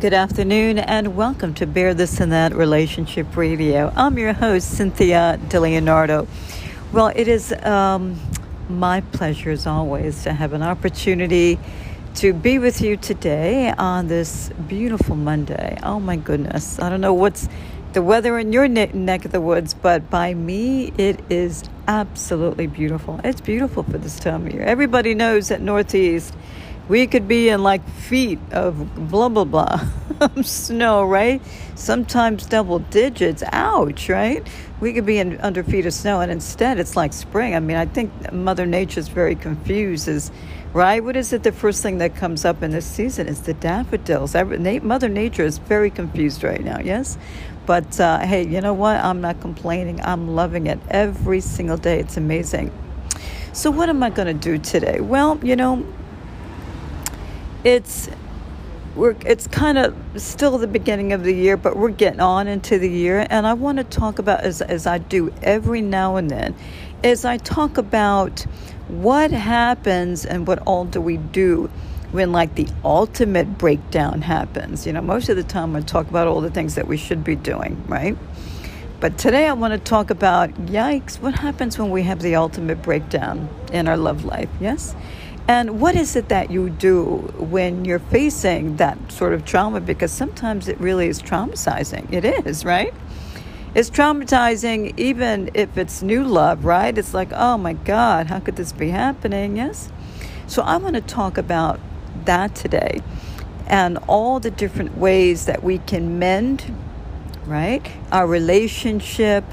Good afternoon, and welcome to Bear This and That Relationship Radio. I'm your host, Cynthia DeLeonardo. Well, it is um, my pleasure, as always, to have an opportunity to be with you today on this beautiful Monday. Oh, my goodness. I don't know what's the weather in your ne- neck of the woods, but by me, it is absolutely beautiful. It's beautiful for this time of year. Everybody knows that Northeast we could be in like feet of blah blah blah snow right? Sometimes double digits. Ouch right? We could be in under feet of snow and instead it's like spring. I mean i think mother nature's very confused is right? What is it the first thing that comes up in this season? Is the daffodils. Mother nature is very confused right now yes? But uh, hey you know what? I'm not complaining. I'm loving it every single day. It's amazing. So what am i going to do today? Well you know it's we're it's kind of still the beginning of the year, but we're getting on into the year, and I want to talk about as as I do every now and then, as I talk about what happens and what all do we do when like the ultimate breakdown happens. You know, most of the time I talk about all the things that we should be doing, right? But today I want to talk about yikes, what happens when we have the ultimate breakdown in our love life? Yes? And what is it that you do when you're facing that sort of trauma? Because sometimes it really is traumatizing. It is, right? It's traumatizing even if it's new love, right? It's like, oh my God, how could this be happening? Yes? So I want to talk about that today and all the different ways that we can mend, right? Our relationship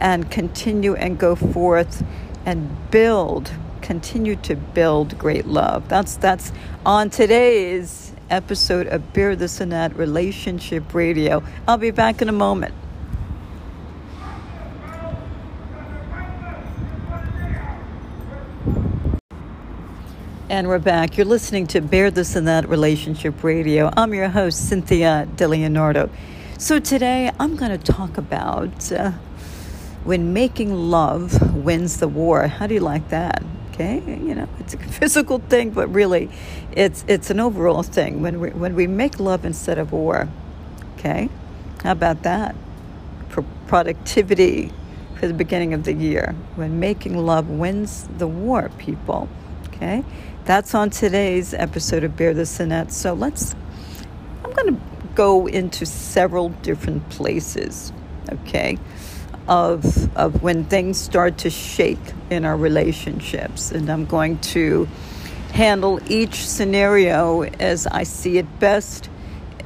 and continue and go forth and build continue to build great love. That's that's on today's episode of Bear This and That Relationship Radio. I'll be back in a moment. And we're back. You're listening to Bear This and That Relationship Radio. I'm your host, Cynthia DeLeonardo. So today I'm going to talk about uh, when making love wins the war. How do you like that? Okay you know it's a physical thing but really it's it's an overall thing. When we when we make love instead of war okay how about that? For productivity for the beginning of the year. When making love wins the war people okay? That's on today's episode of bear the that so let's i'm going to go into several different places okay of, of when things start to shake in our relationships. And I'm going to handle each scenario as I see it best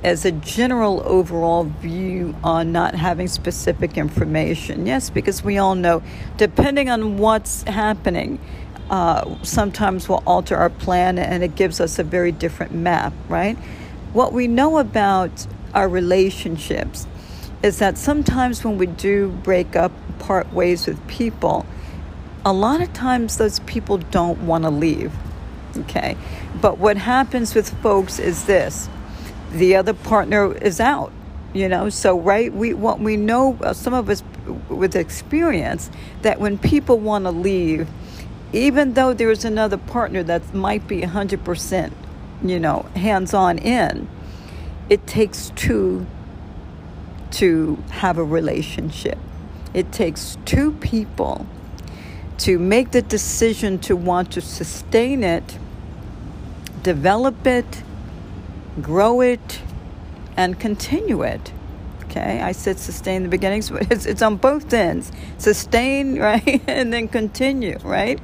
as a general overall view on not having specific information. Yes, because we all know, depending on what's happening, uh, sometimes we'll alter our plan and it gives us a very different map, right? What we know about our relationships is that sometimes when we do break up, part ways with people, a lot of times those people don't want to leave. Okay. But what happens with folks is this the other partner is out you know so right we what we know uh, some of us with experience that when people want to leave even though there's another partner that might be 100% you know hands on in it takes two to have a relationship. It takes two people to make the decision to want to sustain it, develop it, grow it, and continue it. Okay, I said sustain the beginnings, but it's, it's on both ends. Sustain, right, and then continue, right?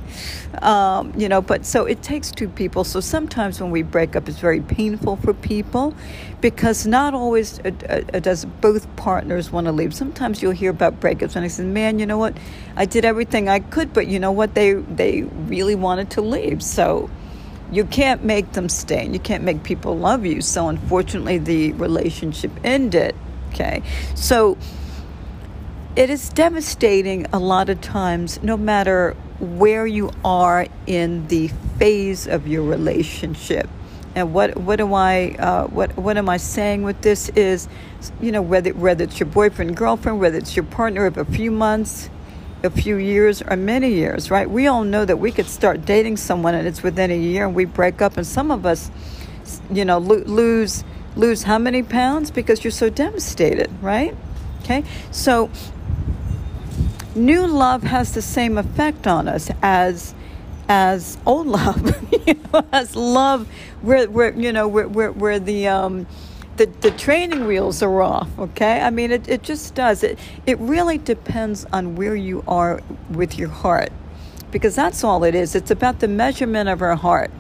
Um, you know, but so it takes two people. So sometimes when we break up, it's very painful for people because not always uh, uh, does both partners want to leave. Sometimes you'll hear about breakups, and I said, "Man, you know what? I did everything I could, but you know what? They they really wanted to leave, so." you can't make them stay and you can't make people love you. So, unfortunately, the relationship ended. Okay. So it is devastating a lot of times, no matter where you are in the phase of your relationship. And what what am I uh, what what am I saying with this is, you know, whether whether it's your boyfriend, girlfriend, whether it's your partner of a few months, a few years, or many years, right? We all know that we could start dating someone and it's within a year and we break up, and some of us, you know, lo- lose lose how many pounds because you're so devastated, right? Okay, so new love has the same effect on us as as old love, you know, as love where where you know where where, where the um, the, the training wheels are off, okay? I mean, it, it just does. It, it really depends on where you are with your heart because that's all it is. It's about the measurement of our heart.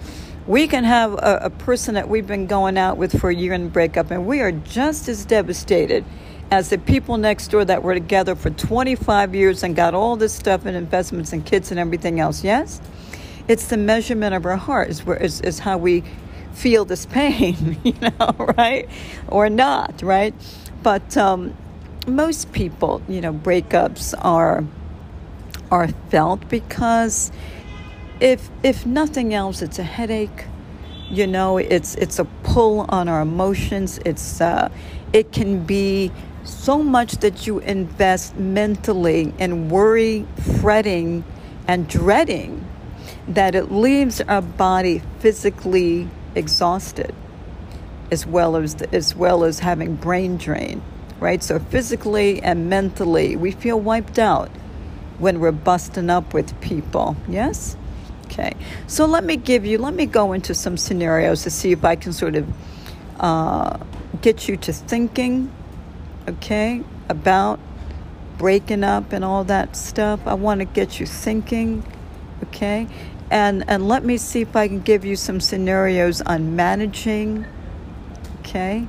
We can have a, a person that we've been going out with for a year and break up, and we are just as devastated as the people next door that were together for 25 years and got all this stuff and investments and kids and everything else. Yes? It's the measurement of our heart, is, where, is, is how we feel this pain, you know, right? Or not, right? But um, most people, you know, breakups are are felt because if if nothing else, it's a headache. You know, it's it's a pull on our emotions. It's uh, it can be so much that you invest mentally in worry, fretting, and dreading that it leaves our body physically exhausted as well as as well as having brain drain right so physically and mentally we feel wiped out when we're busting up with people yes okay. So let me give you let me go into some scenarios to see if i can sort of uh, get you to thinking okay about breaking up and all that stuff. I want to get you thinking okay? And and let me see if I can give you some scenarios on managing okay?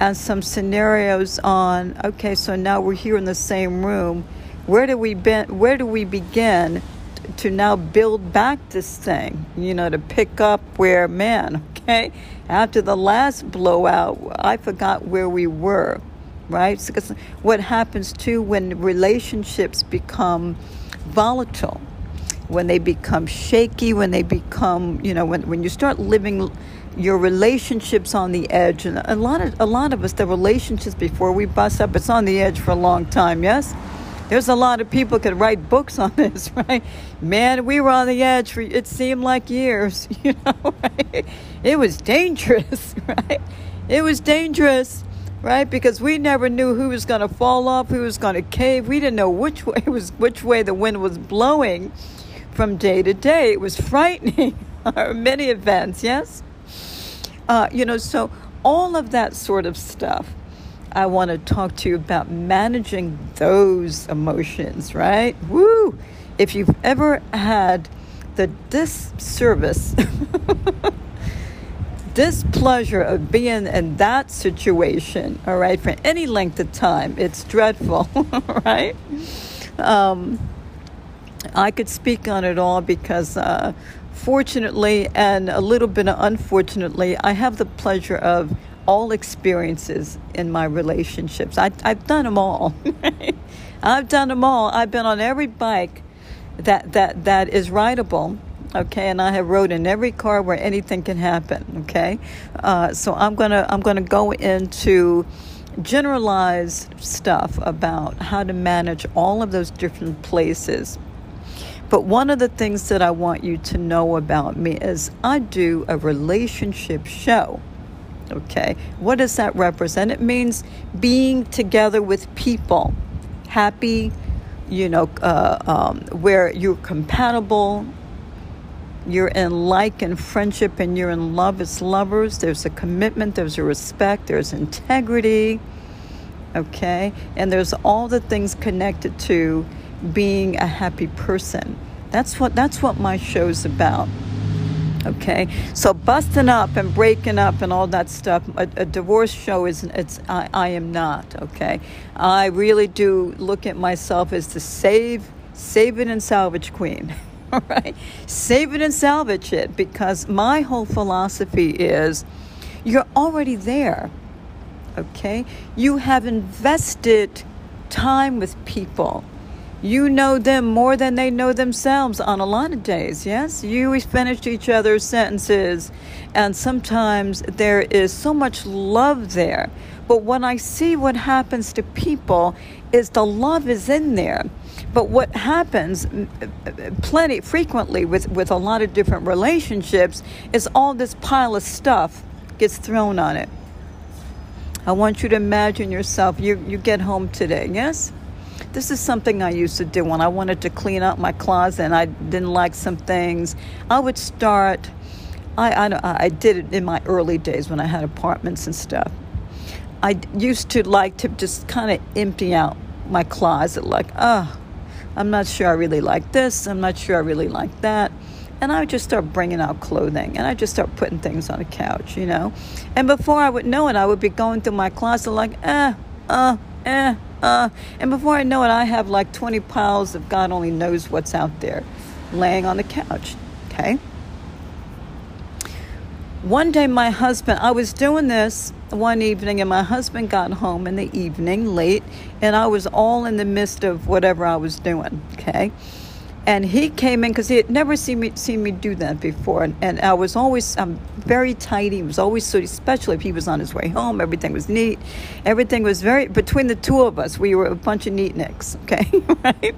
And some scenarios on okay so now we're here in the same room. Where do we be, where do we begin to now build back this thing you know to pick up where man okay after the last blowout I forgot where we were right because what happens too when relationships become volatile when they become shaky, when they become, you know, when, when you start living your relationships on the edge. And a lot of a lot of us, the relationships before we bust up, it's on the edge for a long time. Yes, there's a lot of people could write books on this, right? Man, we were on the edge for it seemed like years. You know, right? it was dangerous, right? It was dangerous. Right, because we never knew who was going to fall off, who was going to cave. We didn't know which way was which way the wind was blowing from day to day. It was frightening. Many events, yes? Uh, you know, so all of that sort of stuff. I want to talk to you about managing those emotions, right? Woo! If you've ever had the disservice, displeasure of being in that situation, all right, for any length of time, it's dreadful, right? Um, I could speak on it all because, uh, fortunately and a little bit unfortunately, I have the pleasure of all experiences in my relationships. I, have done them all. I've done them all. I've been on every bike that that that is rideable. Okay, and I have rode in every car where anything can happen. Okay, uh, so I'm gonna I'm gonna go into generalized stuff about how to manage all of those different places but one of the things that I want you to know about me is I do a relationship show. Okay, what does that represent? It means being together with people, happy, you know, uh, um, where you're compatible, you're in like and friendship, and you're in love as lovers. There's a commitment, there's a respect, there's integrity, okay, and there's all the things connected to being a happy person. That's what that's what my show's about. Okay, so busting up and breaking up and all that stuff. A, a divorce show is it's I, I am not. Okay, I really do look at myself as the save, save it and salvage queen. All right, save it and salvage it because my whole philosophy is you're already there. Okay, you have invested time with people you know them more than they know themselves on a lot of days, yes? You finish each other's sentences, and sometimes there is so much love there. But when I see what happens to people, is the love is in there. But what happens plenty frequently with, with a lot of different relationships is all this pile of stuff gets thrown on it. I want you to imagine yourself, you, you get home today, yes? This is something I used to do when I wanted to clean up my closet and I didn't like some things. I would start, I, I, I did it in my early days when I had apartments and stuff. I used to like to just kind of empty out my closet, like, oh, I'm not sure I really like this, I'm not sure I really like that. And I would just start bringing out clothing and I just start putting things on the couch, you know. And before I would know it, I would be going through my closet like, eh, uh, eh, uh. And before I know it, I have like 20 piles of God only knows what's out there laying on the couch, okay? One day, my husband, I was doing this one evening, and my husband got home in the evening late, and I was all in the midst of whatever I was doing, okay? And he came in because he had never seen me seen me do that before, and, and I was always I'm very tidy. He was always so, especially if he was on his way home. Everything was neat. Everything was very between the two of us. We were a bunch of neatniks, okay, right?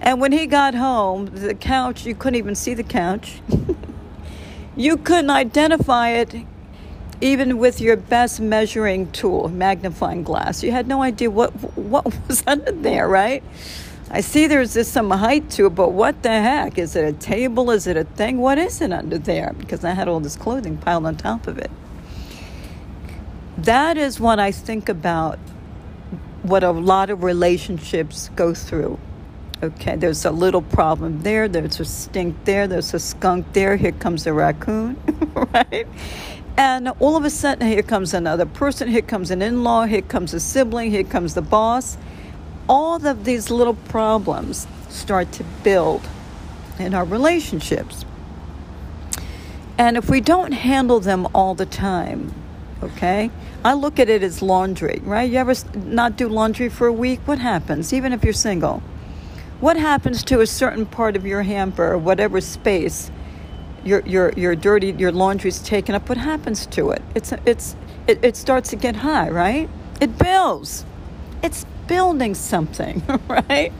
And when he got home, the couch you couldn't even see the couch. You couldn't identify it even with your best measuring tool, magnifying glass. You had no idea what what was under there, right? I see there's just some height to it, but what the heck? Is it a table? Is it a thing? What is it under there? Because I had all this clothing piled on top of it. That is what I think about what a lot of relationships go through. Okay, there's a little problem there, there's a stink there, there's a skunk there, here comes a raccoon, right? And all of a sudden, here comes another person, here comes an in law, here comes a sibling, here comes the boss. All of these little problems start to build in our relationships. And if we don't handle them all the time, okay? I look at it as laundry, right? You ever not do laundry for a week? What happens, even if you're single? What happens to a certain part of your hamper or whatever space your, your, your dirty, your laundry's taken up? What happens to it? It's, it's, it, it starts to get high, right? It builds. It's building something, right?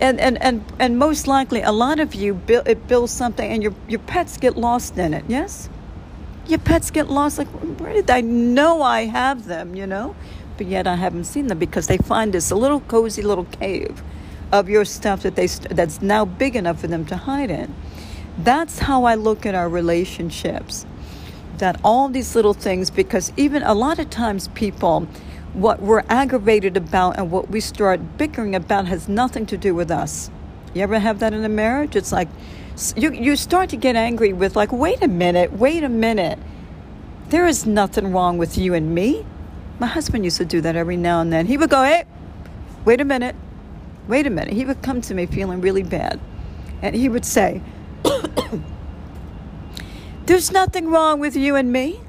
And, and, and, and most likely, a lot of you, build, it builds something and your, your pets get lost in it, yes? Your pets get lost, like, where did I know I have them, you know? But yet I haven't seen them because they find this little cozy little cave of your stuff that they that's now big enough for them to hide in. That's how I look at our relationships. That all these little things, because even a lot of times people, what we're aggravated about and what we start bickering about has nothing to do with us. You ever have that in a marriage? It's like you, you start to get angry with, like, wait a minute, wait a minute. There is nothing wrong with you and me. My husband used to do that every now and then. He would go, hey, wait a minute wait a minute. He would come to me feeling really bad. And he would say, There's nothing wrong with you and me.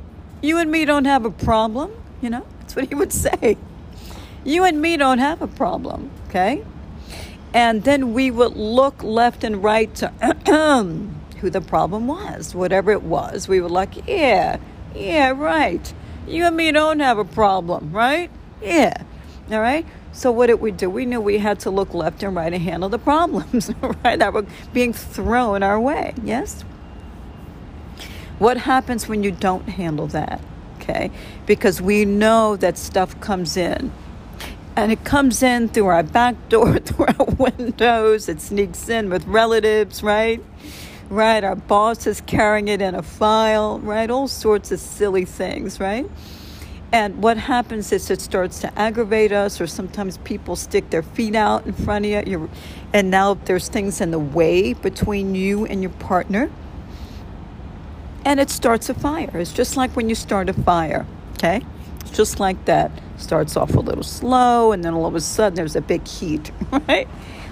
You and me don't have a problem. You know, that's what he would say. You and me don't have a problem. Okay? And then we would look left and right to who the problem was, whatever it was. We were like, Yeah, yeah, right. You and me don't have a problem, right? Yeah. All right? So what did we do? We knew we had to look left and right and handle the problems, right, that were being thrown our way. Yes? What happens when you don't handle that? Okay? Because we know that stuff comes in. And it comes in through our back door, through our windows. It sneaks in with relatives, right? Right? Our boss is carrying it in a file, right? All sorts of silly things, right? And what happens is it starts to aggravate us, or sometimes people stick their feet out in front of you, and now there's things in the way between you and your partner. And it starts a fire. It's just like when you start a fire, okay? It's just like that. Starts off a little slow, and then all of a sudden there's a big heat, right?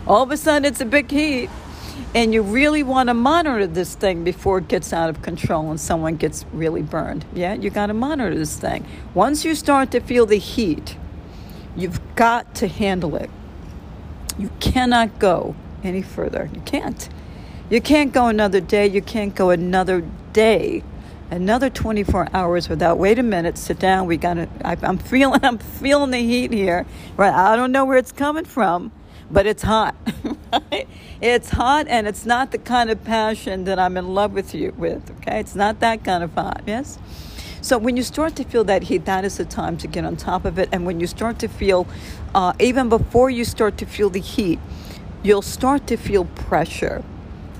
All of a sudden it's a big heat and you really want to monitor this thing before it gets out of control and someone gets really burned. Yeah, you got to monitor this thing. Once you start to feel the heat, you've got to handle it. You cannot go any further. You can't. You can't go another day. You can't go another day, another 24 hours without. Wait a minute. Sit down. We got to. I'm feeling. I'm feeling the heat here. Right. I don't know where it's coming from but it's hot. Right? It's hot and it's not the kind of passion that I'm in love with you with, okay? It's not that kind of hot, yes? So when you start to feel that heat, that is the time to get on top of it. And when you start to feel, uh, even before you start to feel the heat, you'll start to feel pressure.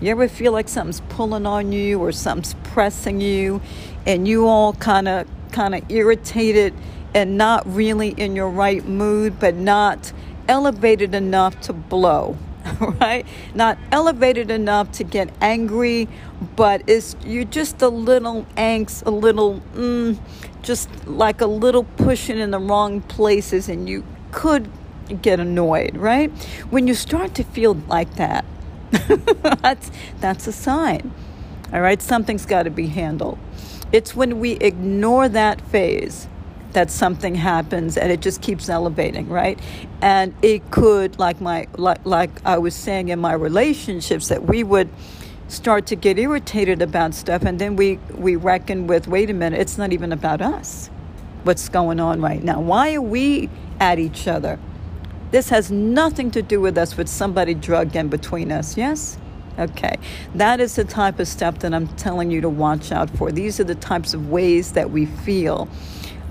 You ever feel like something's pulling on you or something's pressing you, and you all kind of kind of irritated and not really in your right mood, but not elevated enough to blow, right? Not elevated enough to get angry, but it's you're just a little angst, a little, mm, just like a little pushing in the wrong places, and you could get annoyed, right? When you start to feel like that, that's that's a sign. All right, something's got to be handled. It's when we ignore that phase that something happens and it just keeps elevating, right? And it could, like my like like I was saying in my relationships, that we would start to get irritated about stuff, and then we we reckon with, wait a minute, it's not even about us. What's going on right now? Why are we at each other? This has nothing to do with us with somebody drug in between us. Yes. Okay, that is the type of stuff that I'm telling you to watch out for. These are the types of ways that we feel.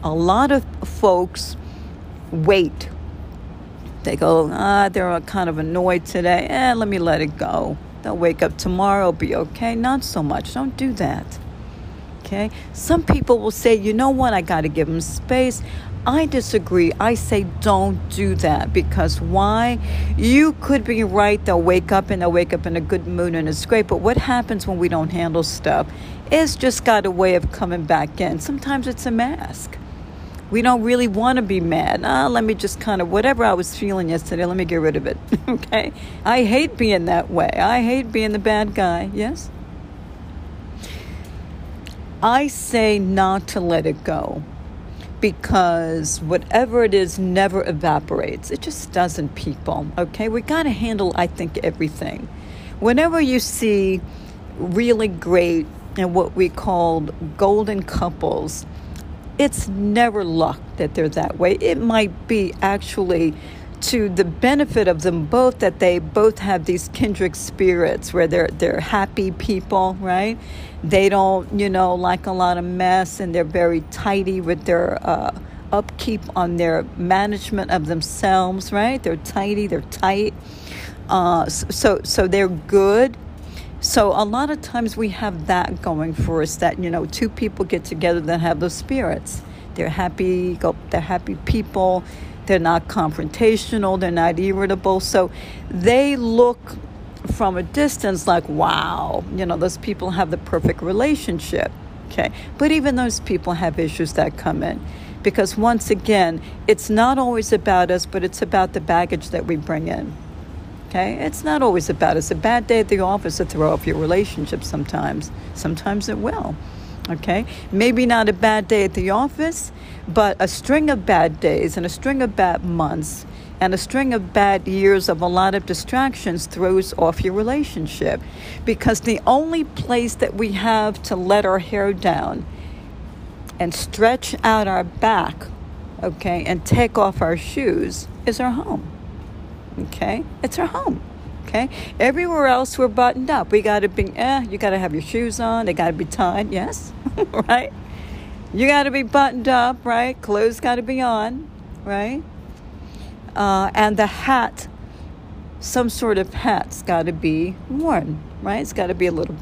A lot of folks wait. They go, ah, they're kind of annoyed today. Eh, let me let it go. They'll wake up tomorrow, be okay. Not so much. Don't do that. Okay? Some people will say, you know what, I got to give them space. I disagree. I say don't do that because why? You could be right. They'll wake up and they'll wake up in a good mood and it's great. But what happens when we don't handle stuff? It's just got a way of coming back in. Sometimes it's a mask. We don't really want to be mad. Ah, let me just kind of, whatever I was feeling yesterday, let me get rid of it. okay? I hate being that way. I hate being the bad guy. Yes? I say not to let it go because whatever it is never evaporates. It just doesn't, people. Okay? We got to handle, I think, everything. Whenever you see really great and what we called golden couples, it's never luck that they're that way. It might be actually to the benefit of them both that they both have these kindred spirits where they're they're happy people, right? They don't, you know, like a lot of mess and they're very tidy with their uh, upkeep on their management of themselves, right? They're tidy, they're tight. Uh, so so they're good. So a lot of times we have that going for us that you know two people get together that have those spirits. They're happy, they're happy people they're not confrontational, they're not irritable. So they look from a distance like, wow, you know, those people have the perfect relationship. Okay. But even those people have issues that come in. Because once again, it's not always about us, but it's about the baggage that we bring in. Okay? It's not always about us. A bad day at the office will throw off your relationship sometimes. Sometimes it will. Okay? Maybe not a bad day at the office, but a string of bad days and a string of bad months and a string of bad years of a lot of distractions throws off your relationship. Because the only place that we have to let our hair down and stretch out our back, okay, and take off our shoes is our home. Okay? It's our home. Okay? Everywhere else we're buttoned up. We got to be, eh, you got to have your shoes on. They got to be tied, yes? right? You got to be buttoned up, right? Clothes got to be on, right? Uh, and the hat, some sort of hat's got to be worn, right? It's got to be a little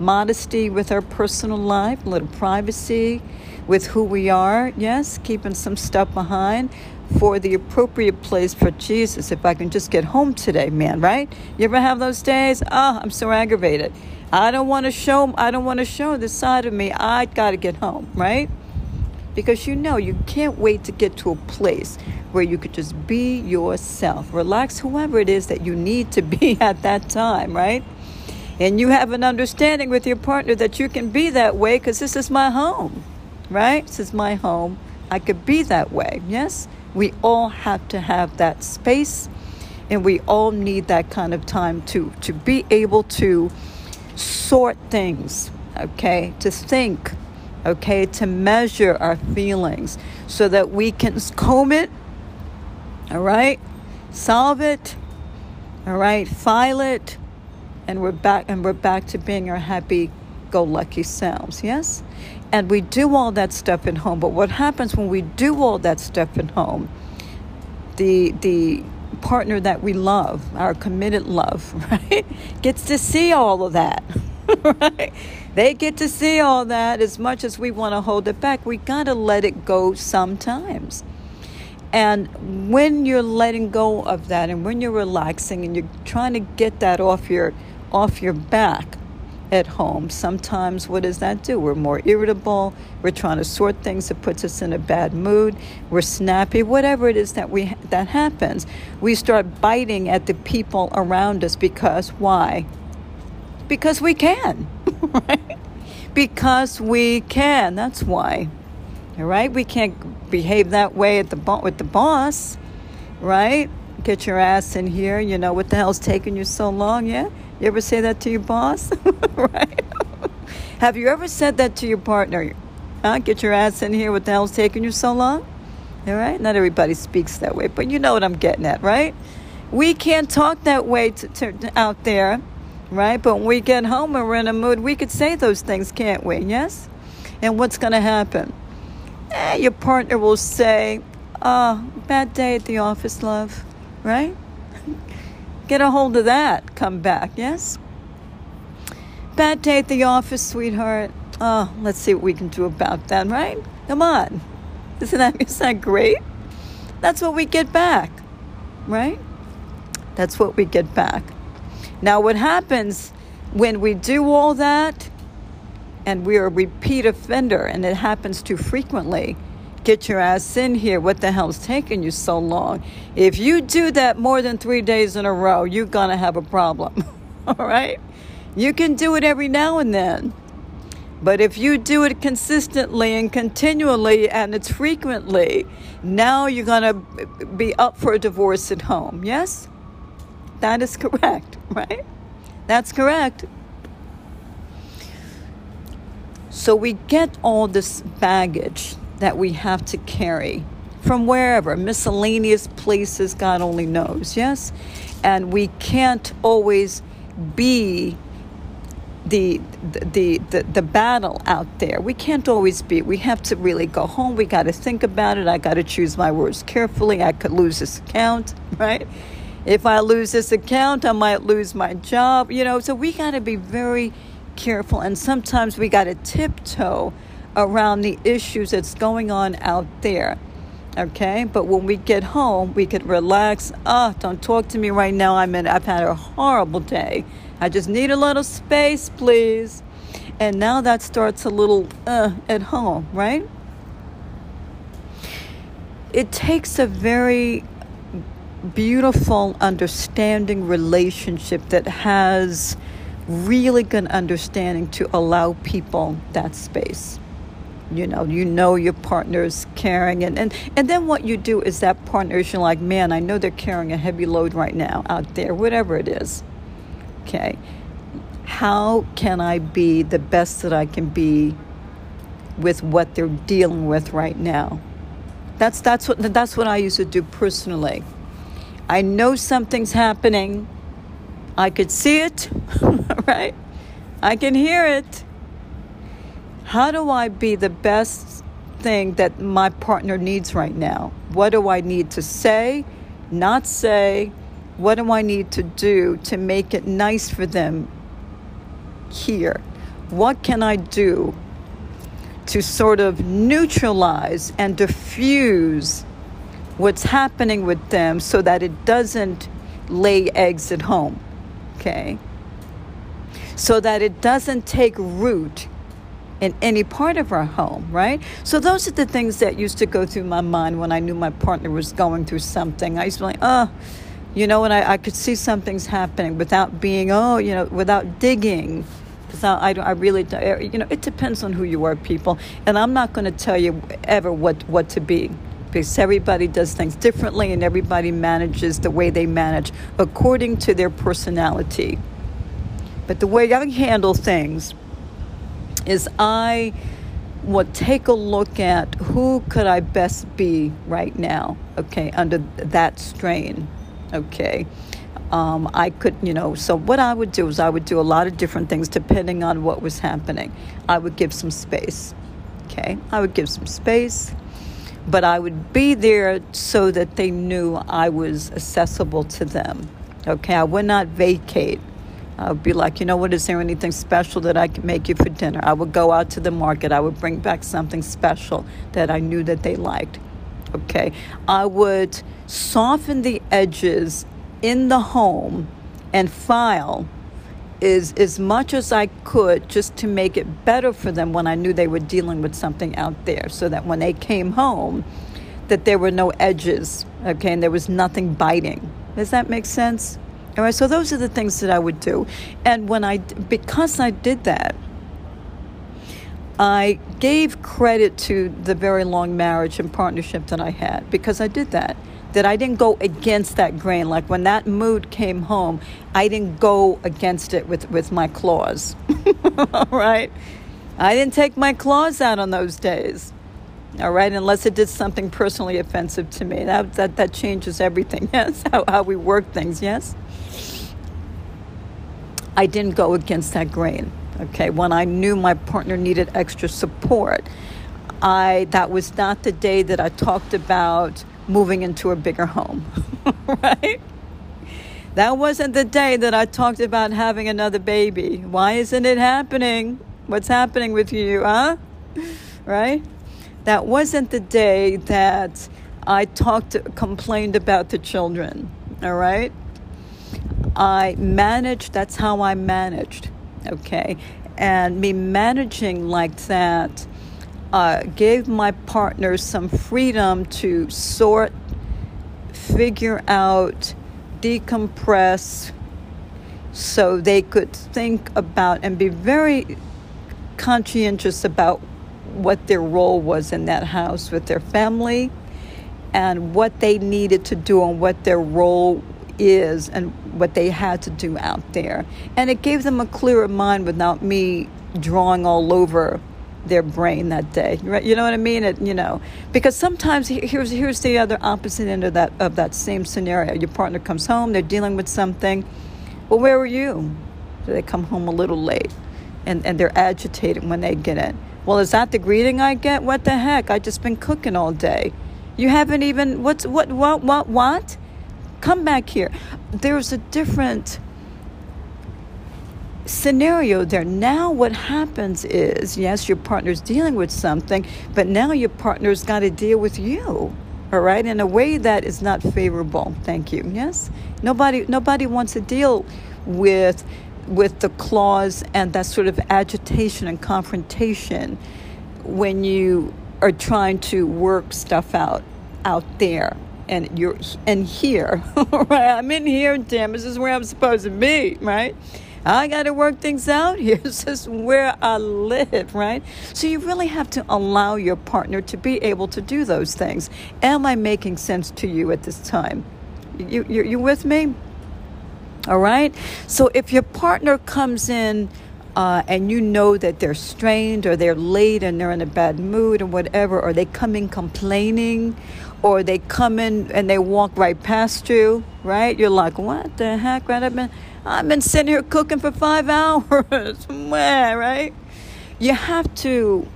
modesty with our personal life, a little privacy with who we are, yes, keeping some stuff behind for the appropriate place for Jesus. If I can just get home today, man, right? You ever have those days? Oh, I'm so aggravated. I don't want to show I don't want to show this side of me. I got to get home, right? Because you know you can't wait to get to a place where you could just be yourself. Relax whoever it is that you need to be at that time, right? And you have an understanding with your partner that you can be that way because this is my home, right? This is my home. I could be that way, yes? We all have to have that space and we all need that kind of time to to be able to sort things, okay? To think, okay? To measure our feelings so that we can comb it, all right? Solve it, all right? File it, and we're back and we're back to being our happy go lucky selves, yes? And we do all that stuff at home. But what happens when we do all that stuff at home? The the partner that we love, our committed love, right, gets to see all of that. right? They get to see all that as much as we want to hold it back. We got to let it go sometimes. And when you're letting go of that and when you're relaxing and you're trying to get that off your off your back at home, sometimes what does that do? We're more irritable, we're trying to sort things that puts us in a bad mood, we're snappy, whatever it is that we that happens. We start biting at the people around us because why? Because we can, right? Because we can. That's why. All right? We can't behave that way at the bo- with the boss, right? Get your ass in here. You know what the hell's taking you so long? Yeah. You ever say that to your boss? right? Have you ever said that to your partner? Huh? Get your ass in here. What the hell's taking you so long? All right. Not everybody speaks that way, but you know what I'm getting at, right? We can't talk that way to, to, out there, right? But when we get home and we're in a mood, we could say those things, can't we? Yes. And what's going to happen? eh, your partner will say, Oh, bad day at the office, love, right? Get a hold of that. Come back, yes? Bad day at the office, sweetheart. Oh, let's see what we can do about that, right? Come on. Isn't that, isn't that great? That's what we get back, right? That's what we get back. Now, what happens when we do all that? and we're a repeat offender and it happens too frequently, get your ass in here. What the hell's taking you so long? If you do that more than three days in a row, you're going to have a problem. All right? You can do it every now and then. But if you do it consistently and continually and it's frequently, now you're going to be up for a divorce at home. Yes? That is correct, right? That's correct. So we get all this baggage that we have to carry from wherever, miscellaneous places, God only knows, yes? And we can't always be the, the, the, the battle out there. We can't always be. We have to really go home. We got to think about it. I got to choose my words carefully. I could lose this account, right? If I lose this account, I might lose my job, you know. So we got to be very careful, and sometimes we got to tiptoe around the issues that's going on out there. Okay, but when we get home, we can relax. Ah, oh, don't talk to me right now. I'm in. I've had a horrible day. I just need a little space, please. And now that starts a little uh, at home, right? It takes a very beautiful, understanding relationship that has really good understanding to allow people that space you know you know your partner's carrying and, and and then what you do is that partners you're like man i know they're carrying a heavy load right now out there whatever it is okay how can i be the best that i can be with what they're dealing with right now that's that's what that's what i used to do personally i know something's happening I could see it, right? I can hear it. How do I be the best thing that my partner needs right now? What do I need to say, not say? What do I need to do to make it nice for them here? What can I do to sort of neutralize and diffuse what's happening with them so that it doesn't lay eggs at home? okay? So that it doesn't take root in any part of our home, right? So those are the things that used to go through my mind when I knew my partner was going through something. I used to be like, oh, you know, and I, I could see something's happening without being, oh, you know, without digging. Because I, I, I really, eh, you know, it depends on who you are, people. And I'm not going to tell you ever what, what to be because everybody does things differently and everybody manages the way they manage according to their personality. But the way I handle things is I would take a look at who could I best be right now, okay, under that strain, okay. Um, I could, you know, so what I would do is I would do a lot of different things depending on what was happening. I would give some space Okay, I would give some space, but I would be there so that they knew I was accessible to them. Okay, I would not vacate. I would be like, you know what, is there anything special that I can make you for dinner? I would go out to the market. I would bring back something special that I knew that they liked. Okay, I would soften the edges in the home and file is as much as I could just to make it better for them when I knew they were dealing with something out there so that when they came home that there were no edges okay and there was nothing biting does that make sense all right so those are the things that I would do and when I because I did that I gave credit to the very long marriage and partnership that I had because I did that that I didn't go against that grain. Like when that mood came home, I didn't go against it with, with my claws. All right? I didn't take my claws out on those days. All right, unless it did something personally offensive to me. That, that, that changes everything, yes? How, how we work things, yes? I didn't go against that grain. Okay, when I knew my partner needed extra support, I that was not the day that I talked about moving into a bigger home, right? That wasn't the day that I talked about having another baby. Why isn't it happening? What's happening with you, huh? Right? That wasn't the day that I talked, complained about the children, all right? I managed, that's how I managed, okay? And me managing like that uh, gave my partners some freedom to sort, figure out, decompress, so they could think about and be very conscientious about what their role was in that house with their family and what they needed to do and what their role is and what they had to do out there. And it gave them a clearer mind without me drawing all over their brain that day. Right? You know what I mean? It, you know, because sometimes here's here's the other opposite end of that of that same scenario. Your partner comes home, they're dealing with something. Well, where were you? So they come home a little late, and and they're agitated when they get in. Well, is that the greeting I get? What the heck? I just been cooking all day. You haven't even what's what what what what? Come back here. There's a different scenario there. Now, what happens is yes, your partner's dealing with something, but now your partner's got to deal with you. All right, in a way that is not favorable. Thank you. Yes, nobody nobody wants to deal with with the claws and that sort of agitation and confrontation when you are trying to work stuff out out there and you're and here right i'm in here damn this is where i'm supposed to be right I got to work things out. Here's just where I live, right? So you really have to allow your partner to be able to do those things. Am I making sense to you at this time? You, you, you with me? All right? So if your partner comes in, uh, and you know that they're strained or they're late and they're in a bad mood or whatever, or they come in complaining, or they come in and they walk right past you, right? You're like, what the heck? Right? I've been, I've been sitting here cooking for five hours. right? You have to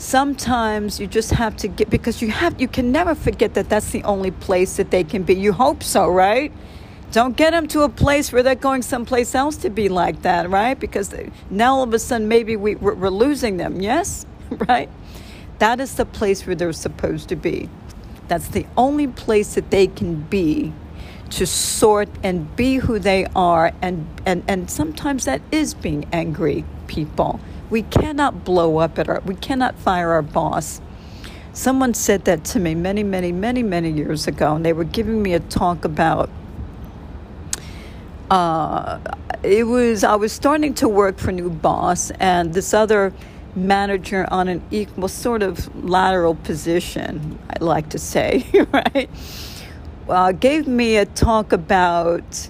sometimes you just have to get because you have you can never forget that that's the only place that they can be you hope so right don't get them to a place where they're going someplace else to be like that right because now all of a sudden maybe we, we're losing them yes right that is the place where they're supposed to be. That's the only place that they can be to sort and be who they are and, and, and sometimes that is being angry people. We cannot blow up at our we cannot fire our boss. Someone said that to me many many many many years ago and they were giving me a talk about uh, it was i was starting to work for a new boss and this other manager on an equal sort of lateral position i like to say right? Uh, gave me a talk about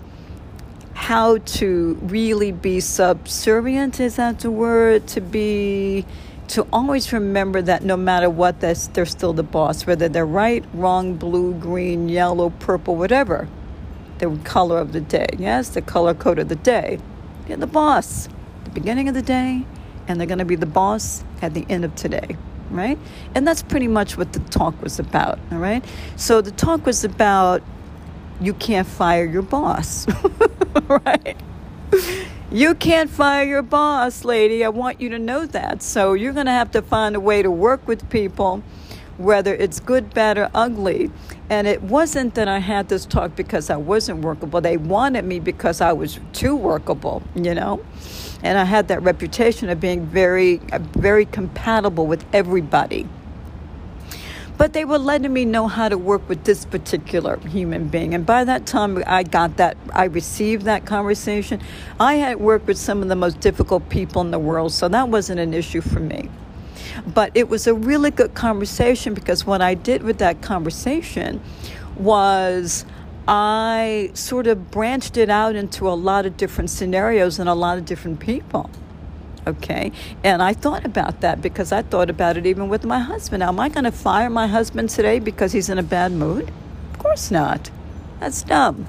how to really be subservient is that the word? To be to always remember that no matter what they're, they're still the boss whether they're right wrong blue green yellow purple whatever. The color of the day yes the color code of the day. You're the boss. The beginning of the day and they're going to be the boss at the end of today right and that's pretty much what the talk was about all right so the talk was about you can't fire your boss right you can't fire your boss lady i want you to know that so you're going to have to find a way to work with people whether it's good, bad, or ugly. And it wasn't that I had this talk because I wasn't workable. They wanted me because I was too workable, you know? And I had that reputation of being very, uh, very compatible with everybody. But they were letting me know how to work with this particular human being. And by that time, I got that, I received that conversation. I had worked with some of the most difficult people in the world, so that wasn't an issue for me. But it was a really good conversation because what I did with that conversation was I sort of branched it out into a lot of different scenarios and a lot of different people. Okay. And I thought about that because I thought about it even with my husband. Now, am I going to fire my husband today because he's in a bad mood? Of course not. That's dumb.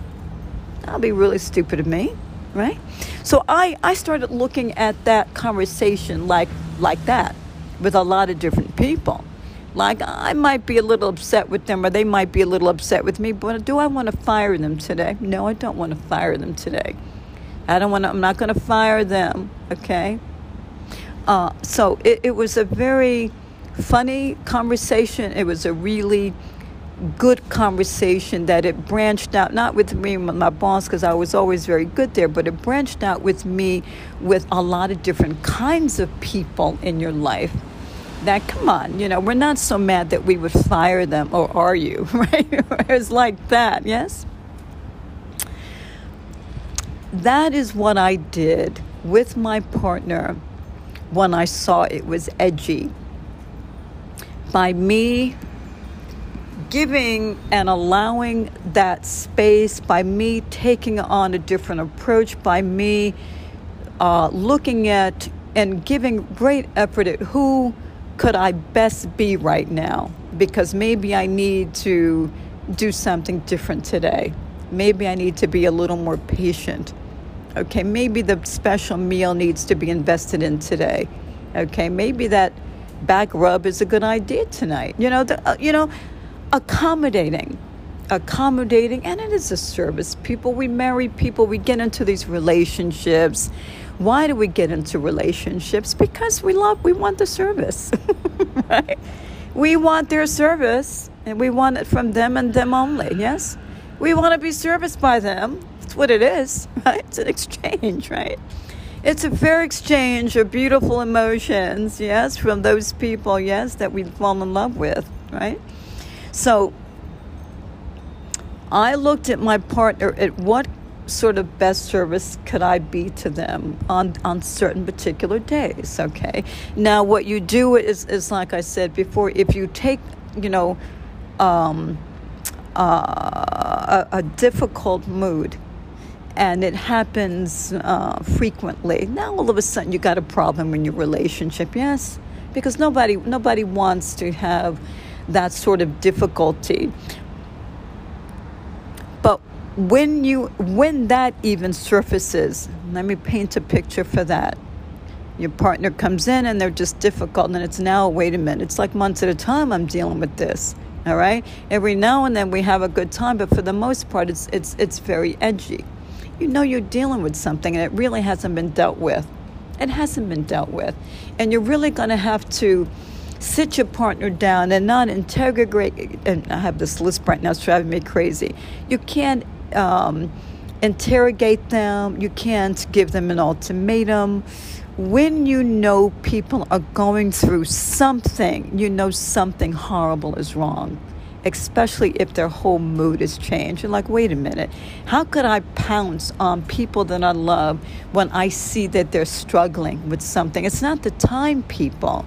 That'll be really stupid of me, right? So I, I started looking at that conversation like like that with a lot of different people. Like, I might be a little upset with them, or they might be a little upset with me, but do I want to fire them today? No, I don't want to fire them today. I don't want to, I'm not going to fire them, okay? Uh, so it, it was a very funny conversation. It was a really good conversation that it branched out, not with me and my boss, because I was always very good there, but it branched out with me with a lot of different kinds of people in your life that come on, you know, we're not so mad that we would fire them, or are you? Right? it's like that, yes? That is what I did with my partner when I saw it was edgy. By me giving and allowing that space, by me taking on a different approach, by me uh, looking at and giving great effort at who could I best be right now? Because maybe I need to do something different today. Maybe I need to be a little more patient. Okay, maybe the special meal needs to be invested in today. Okay, maybe that back rub is a good idea tonight. You know, the, uh, you know, accommodating, accommodating, and it is a service. People, we marry people, we get into these relationships why do we get into relationships? Because we love, we want the service, right? We want their service and we want it from them and them only, yes? We want to be serviced by them. That's what it is, right? It's an exchange, right? It's a fair exchange of beautiful emotions, yes, from those people, yes, that we fall in love with, right? So I looked at my partner at what sort of best service could I be to them on, on certain particular days, okay? Now, what you do is, is like I said before, if you take, you know, um, uh, a, a, difficult mood and it happens uh, frequently, now all of a sudden you got a problem in your relationship, yes? Because nobody, nobody wants to have that sort of difficulty when you when that even surfaces let me paint a picture for that. Your partner comes in and they're just difficult and it's now wait a minute it's like months at a time i'm dealing with this all right? Every now and then we have a good time but for the most part it's it's it's very edgy. You know you're dealing with something and it really hasn't been dealt with. It hasn't been dealt with. And you're really going to have to sit your partner down and not integrate and i have this list right now it's driving me crazy. You can't um, interrogate them, you can't give them an ultimatum. When you know people are going through something, you know something horrible is wrong, especially if their whole mood is changed. You're like, wait a minute, how could I pounce on people that I love when I see that they're struggling with something? It's not the time, people.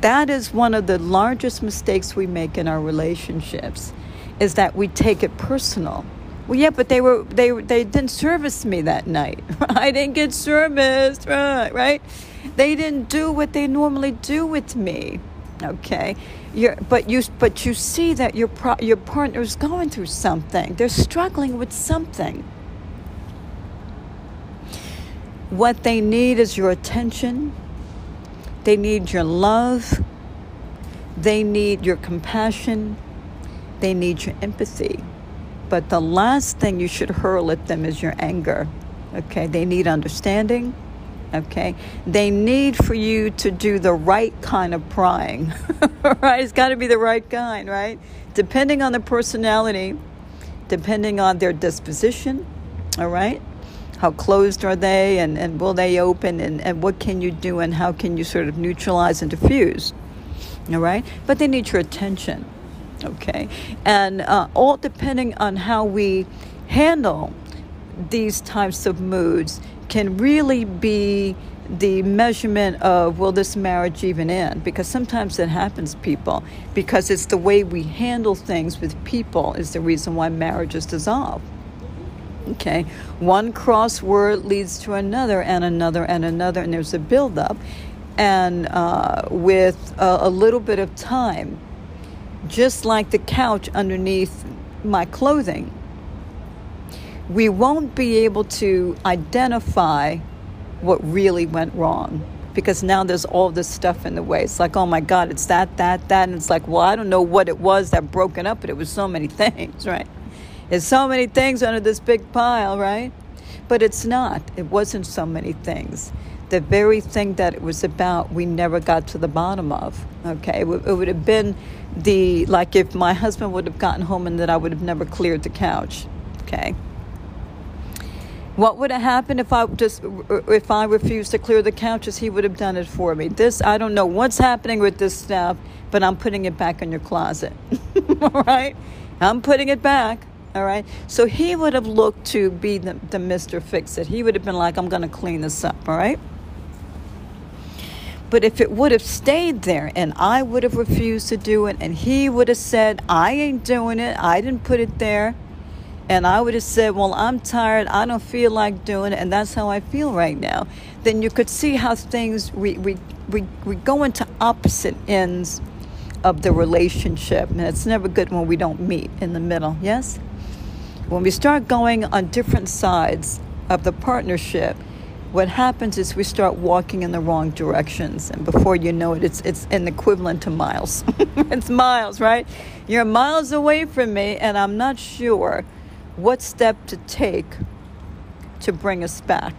That is one of the largest mistakes we make in our relationships is that we take it personal well, yeah, but they were they they didn't service me that night. I didn't get serviced, right? Right? They didn't do what they normally do with me. Okay, You're, but you but you see that your pro, your partner's going through something. They're struggling with something. What they need is your attention. They need your love. They need your compassion. They need your empathy. But the last thing you should hurl at them is your anger. Okay? They need understanding. Okay? They need for you to do the right kind of prying. right? It's got to be the right kind, right? Depending on the personality, depending on their disposition, all right? How closed are they and, and will they open and, and what can you do and how can you sort of neutralize and diffuse, all right? But they need your attention, okay? And uh, all depending on how we handle these types of moods can really be the measurement of will this marriage even end? Because sometimes it happens people because it's the way we handle things with people is the reason why marriages dissolve okay. One crossword leads to another and another and another and there's a buildup. And uh, with a, a little bit of time just like the couch underneath my clothing we won't be able to identify what really went wrong because now there's all this stuff in the way. It's like, oh my God, it's that, that, that. And it's like, well, I don't know what it was that broken up, but it was so many things, right? It's so many things under this big pile, right? But it's not. It wasn't so many things. The very thing that it was about, we never got to the bottom of. Okay, it would have been the like if my husband would have gotten home and that I would have never cleared the couch. Okay, what would have happened if I just if I refused to clear the couches? He would have done it for me. This I don't know what's happening with this stuff, but I'm putting it back in your closet. all right, I'm putting it back. All right. So he would have looked to be the, the Mister Fix It. He would have been like, I'm going to clean this up. All right. But if it would have stayed there and I would have refused to do it and he would have said, I ain't doing it, I didn't put it there, and I would have said, Well, I'm tired, I don't feel like doing it, and that's how I feel right now, then you could see how things, we, we, we, we go into opposite ends of the relationship. And it's never good when we don't meet in the middle, yes? When we start going on different sides of the partnership, what happens is we start walking in the wrong directions and before you know it it's it's an equivalent to miles it's miles right you're miles away from me and i'm not sure what step to take to bring us back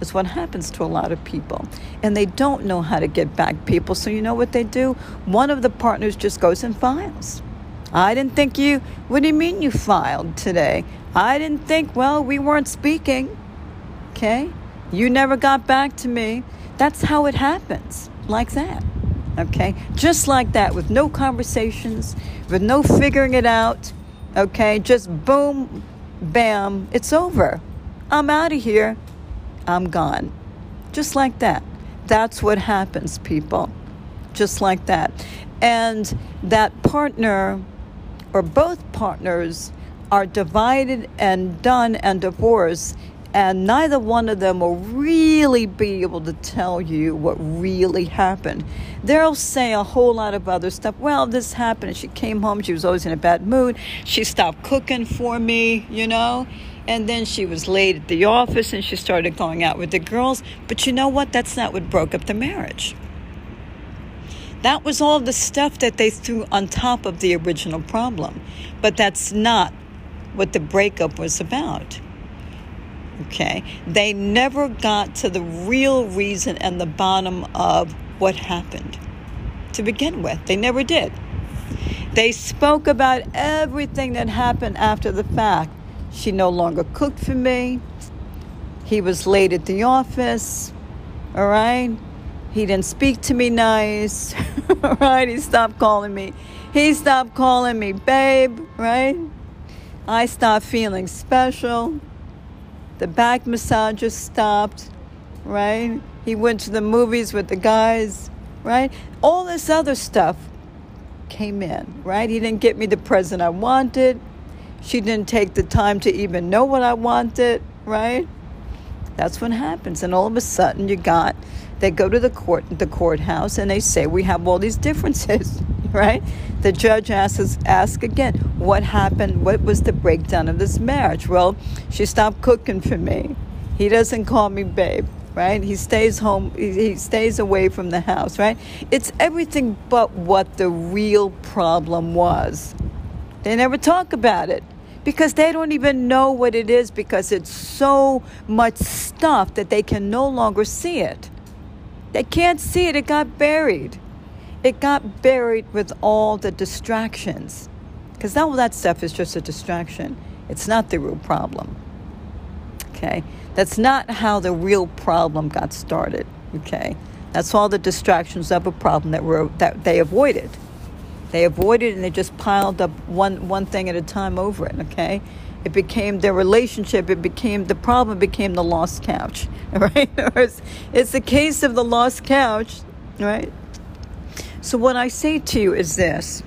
is what happens to a lot of people. And they don't know how to get back people. So you know what they do? One of the partners just goes and files. I didn't think you, what do you mean you filed today? I didn't think, well, we weren't speaking. Okay? You never got back to me. That's how it happens, like that. Okay? Just like that, with no conversations, with no figuring it out. Okay? Just boom, bam, it's over. I'm out of here. I'm gone. Just like that. That's what happens, people. Just like that. And that partner or both partners are divided and done and divorced and neither one of them will really be able to tell you what really happened. They'll say a whole lot of other stuff. Well, this happened. She came home. She was always in a bad mood. She stopped cooking for me, you know. And then she was late at the office and she started going out with the girls. But you know what? That's not what broke up the marriage. That was all the stuff that they threw on top of the original problem. But that's not what the breakup was about. Okay? They never got to the real reason and the bottom of what happened to begin with. They never did. They spoke about everything that happened after the fact. She no longer cooked for me. He was late at the office. All right? He didn't speak to me nice. right? He stopped calling me. He stopped calling me babe, right? I stopped feeling special. The back massages stopped, right? He went to the movies with the guys, right? All this other stuff came in, right? He didn't get me the present I wanted. She didn't take the time to even know what I wanted, right? That's what happens. And all of a sudden you got they go to the court the courthouse and they say we have all these differences, right? The judge asks ask again, what happened? What was the breakdown of this marriage? Well, she stopped cooking for me. He doesn't call me babe. right? He stays home, he stays away from the house, right? It's everything but what the real problem was. They never talk about it because they don't even know what it is because it's so much stuff that they can no longer see it. They can't see it, it got buried. It got buried with all the distractions because all that stuff is just a distraction. It's not the real problem. Okay? That's not how the real problem got started. Okay? That's all the distractions of a problem that were that they avoided. They avoided and they just piled up one one thing at a time over it, okay? It became their relationship, it became the problem became the lost couch. Right? it's, it's the case of the lost couch, right? So what I say to you is this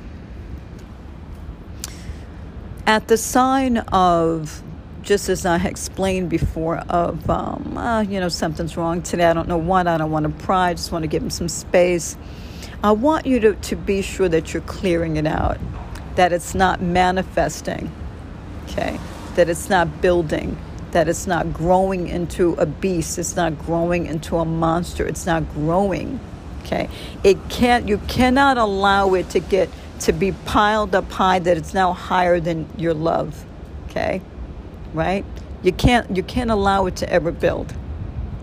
at the sign of just as I explained before, of um, uh, you know something's wrong today. I don't know what. I don't want to pry. I just want to give him some space. I want you to, to be sure that you're clearing it out, that it's not manifesting, okay, that it's not building, that it's not growing into a beast, it's not growing into a monster, it's not growing, okay. It can't. You cannot allow it to get to be piled up high that it's now higher than your love, okay, right? You can't. You can't allow it to ever build.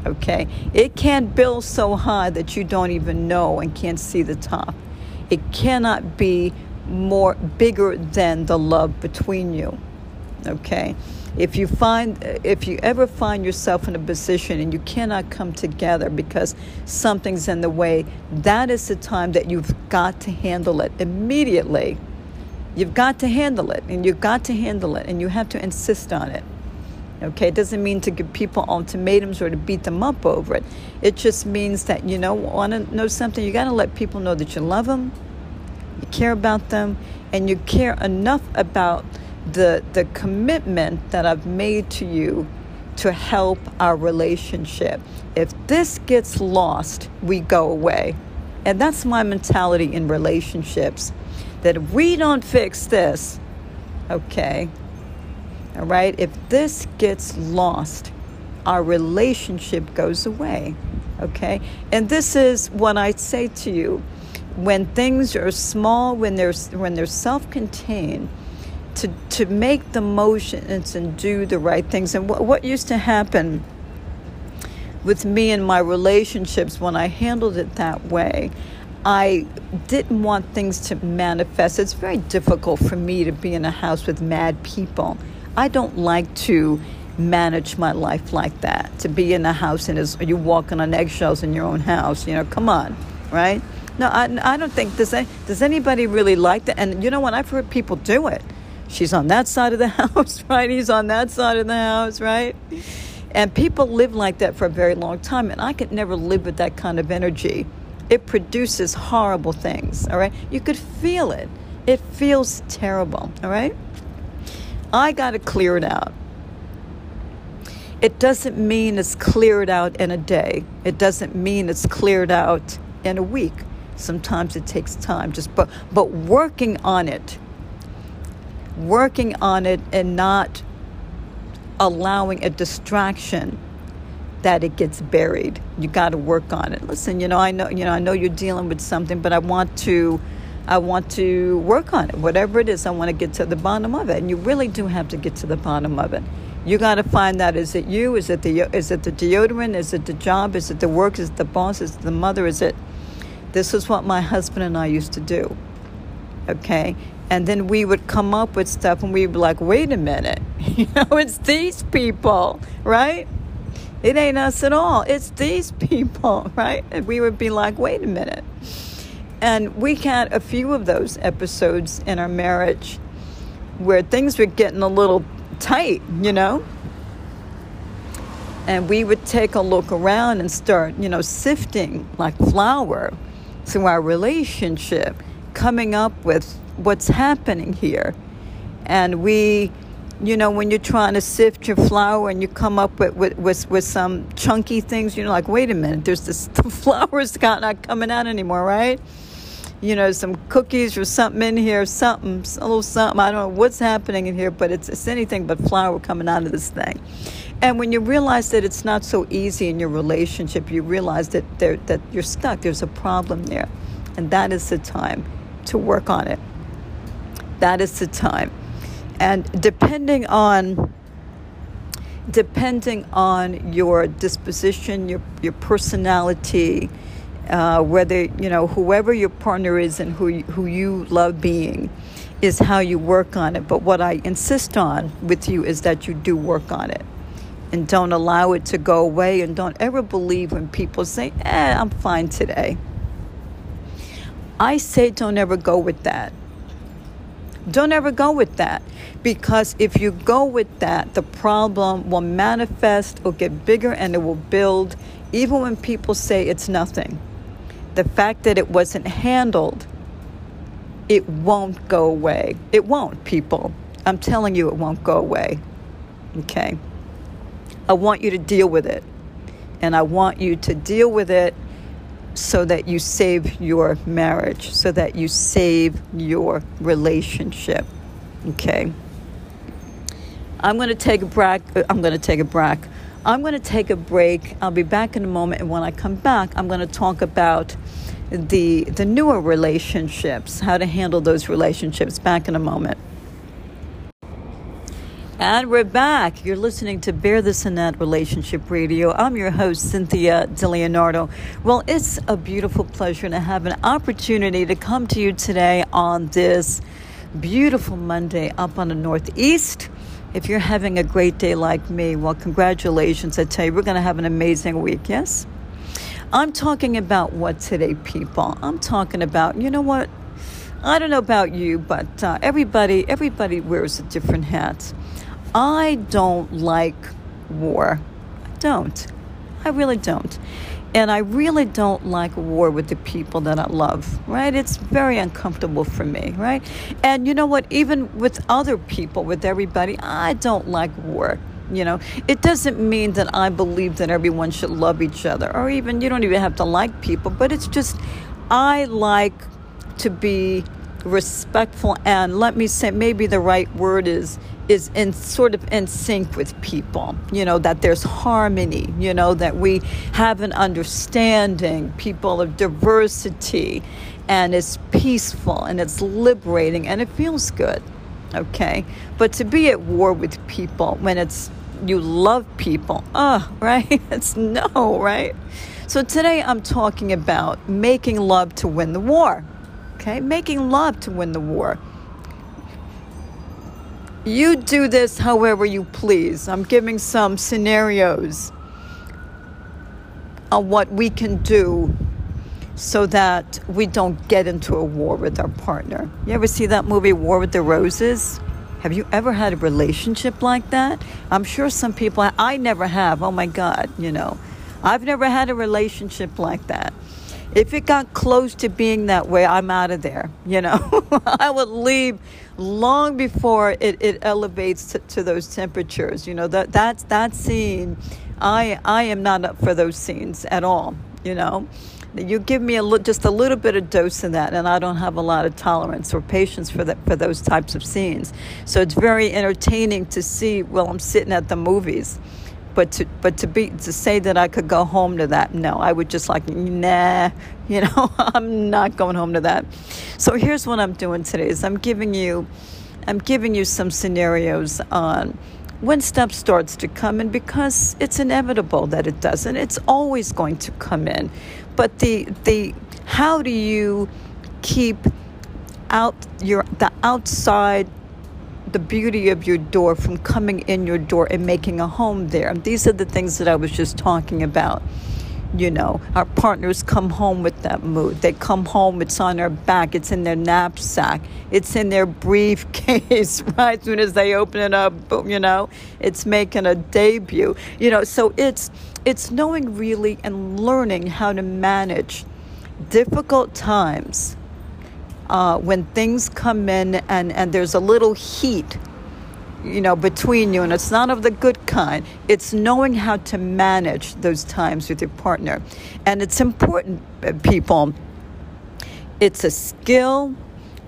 Okay? It can't build so high that you don't even know and can't see the top. It cannot be more bigger than the love between you. Okay? If you find if you ever find yourself in a position and you cannot come together because something's in the way, that is the time that you've got to handle it immediately. You've got to handle it and you've got to handle it and you have to insist on it. Okay, it doesn't mean to give people ultimatums or to beat them up over it. It just means that you know want to know something. You got to let people know that you love them, you care about them, and you care enough about the the commitment that I've made to you to help our relationship. If this gets lost, we go away. And that's my mentality in relationships. That if we don't fix this, okay, all right? If this gets lost, our relationship goes away. Okay? And this is what I say to you. When things are small, when they're, when they're self contained, to, to make the motions and do the right things. And what, what used to happen with me and my relationships when I handled it that way, I didn't want things to manifest. It's very difficult for me to be in a house with mad people. I don't like to manage my life like that. To be in a house and is you walking on eggshells in your own house. You know, come on, right? No, I, I don't think does does anybody really like that? And you know what? I've heard people do it. She's on that side of the house, right? He's on that side of the house, right? And people live like that for a very long time, and I could never live with that kind of energy. It produces horrible things, all right? You could feel it. It feels terrible, all right? I got to clear it out. It doesn't mean it's cleared out in a day. It doesn't mean it's cleared out in a week. Sometimes it takes time. Just but but working on it. Working on it and not allowing a distraction that it gets buried. You got to work on it. Listen, you know, I know, you know, I know you're dealing with something, but I want to I want to work on it. Whatever it is, I want to get to the bottom of it. And you really do have to get to the bottom of it. You got to find out is it you? Is it the is it the deodorant? Is it the job? Is it the work? Is it the boss? Is it the mother? Is it this is what my husband and I used to do. Okay? And then we would come up with stuff and we'd be like, wait a minute, you know, it's these people, right? It ain't us at all. It's these people, right? And we would be like, wait a minute. And we had a few of those episodes in our marriage where things were getting a little tight, you know? And we would take a look around and start, you know, sifting like flour through our relationship, coming up with what's happening here. And we, you know, when you're trying to sift your flour and you come up with, with, with, with some chunky things, you're like, wait a minute, there's this, the flour's not coming out anymore, right? you know, some cookies or something in here, something, a little something. I don't know what's happening in here, but it's, it's anything but flour coming out of this thing. And when you realize that it's not so easy in your relationship, you realize that there, that you're stuck. There's a problem there, and that is the time to work on it. That is the time, and depending on depending on your disposition, your your personality, uh, whether you know whoever your partner is and who who you love being, is how you work on it. But what I insist on with you is that you do work on it and don't allow it to go away and don't ever believe when people say, eh, I'm fine today. I say don't ever go with that. Don't ever go with that because if you go with that, the problem will manifest or get bigger and it will build even when people say it's nothing. The fact that it wasn't handled, it won't go away. It won't, people. I'm telling you, it won't go away. Okay? I want you to deal with it. And I want you to deal with it so that you save your marriage, so that you save your relationship. Okay? I'm going to uh, take a break. I'm going to take a break. I'm going to take a break. I'll be back in a moment. And when I come back, I'm going to talk about the, the newer relationships, how to handle those relationships. Back in a moment. And we're back. You're listening to Bear This and That Relationship Radio. I'm your host, Cynthia DeLeonardo. Well, it's a beautiful pleasure to have an opportunity to come to you today on this beautiful Monday up on the Northeast. If you're having a great day like me, well, congratulations. I tell you, we're going to have an amazing week, yes? I'm talking about what today, people? I'm talking about, you know what? I don't know about you, but uh, everybody everybody wears a different hat. I don't like war. I don't. I really don't. And I really don't like war with the people that I love, right? It's very uncomfortable for me, right? And you know what? Even with other people, with everybody, I don't like war. You know, it doesn't mean that I believe that everyone should love each other, or even you don't even have to like people, but it's just I like to be respectful and let me say maybe the right word is is in sort of in sync with people you know that there's harmony you know that we have an understanding people of diversity and it's peaceful and it's liberating and it feels good okay? But to be at war with people when it's you love people oh right? It's no right? So today i'm talking about making love to win the war okay? Making love to win the war you do this however you please. I'm giving some scenarios on what we can do so that we don't get into a war with our partner. You ever see that movie, War with the Roses? Have you ever had a relationship like that? I'm sure some people, I never have. Oh my God, you know. I've never had a relationship like that if it got close to being that way, I'm out of there. You know, I would leave long before it, it elevates to, to, those temperatures. You know, that that's that scene. I I am not up for those scenes at all. You know, you give me a just a little bit of dose of that, and I don't have a lot of tolerance or patience for that for those types of scenes. So it's very entertaining to see while I'm sitting at the movies but to but to be to say that I could go home to that, no, I would just like nah, you know, I'm not going home to that. So here's what I'm doing today: is I'm giving you, I'm giving you some scenarios on when stuff starts to come in because it's inevitable that it doesn't. It's always going to come in, but the the how do you keep out your the outside the beauty of your door from coming in your door and making a home there. These are the things that I was just talking about. You know, our partners come home with that mood. They come home, it's on their back, it's in their knapsack, it's in their briefcase, right? As soon as they open it up, boom, you know, it's making a debut. You know, so it's it's knowing really and learning how to manage difficult times uh, when things come in and, and there's a little heat you know between you and it's not of the good kind it's knowing how to manage those times with your partner. And it's important uh, people it's a skill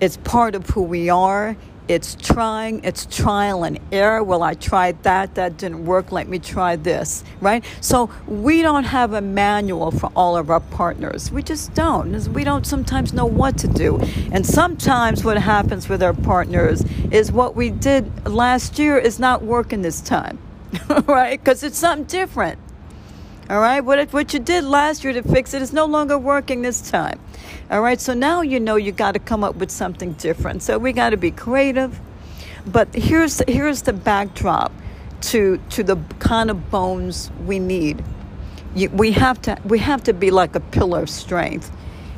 it's part of who we are It's trying, it's trial and error. Well, I tried that, that didn't work. Let me try this, right? So we don't have a manual for all of our partners. We just don't. We don't sometimes know what to do. And sometimes what happens with our partners is what we did last year is not working this time, right? Because it's something different. All right, what, what you did last year to fix it is no longer working this time. All right, so now you know you got to come up with something different. So we got to be creative. But here's here's the backdrop to to the kind of bones we need. You, we have to we have to be like a pillar of strength.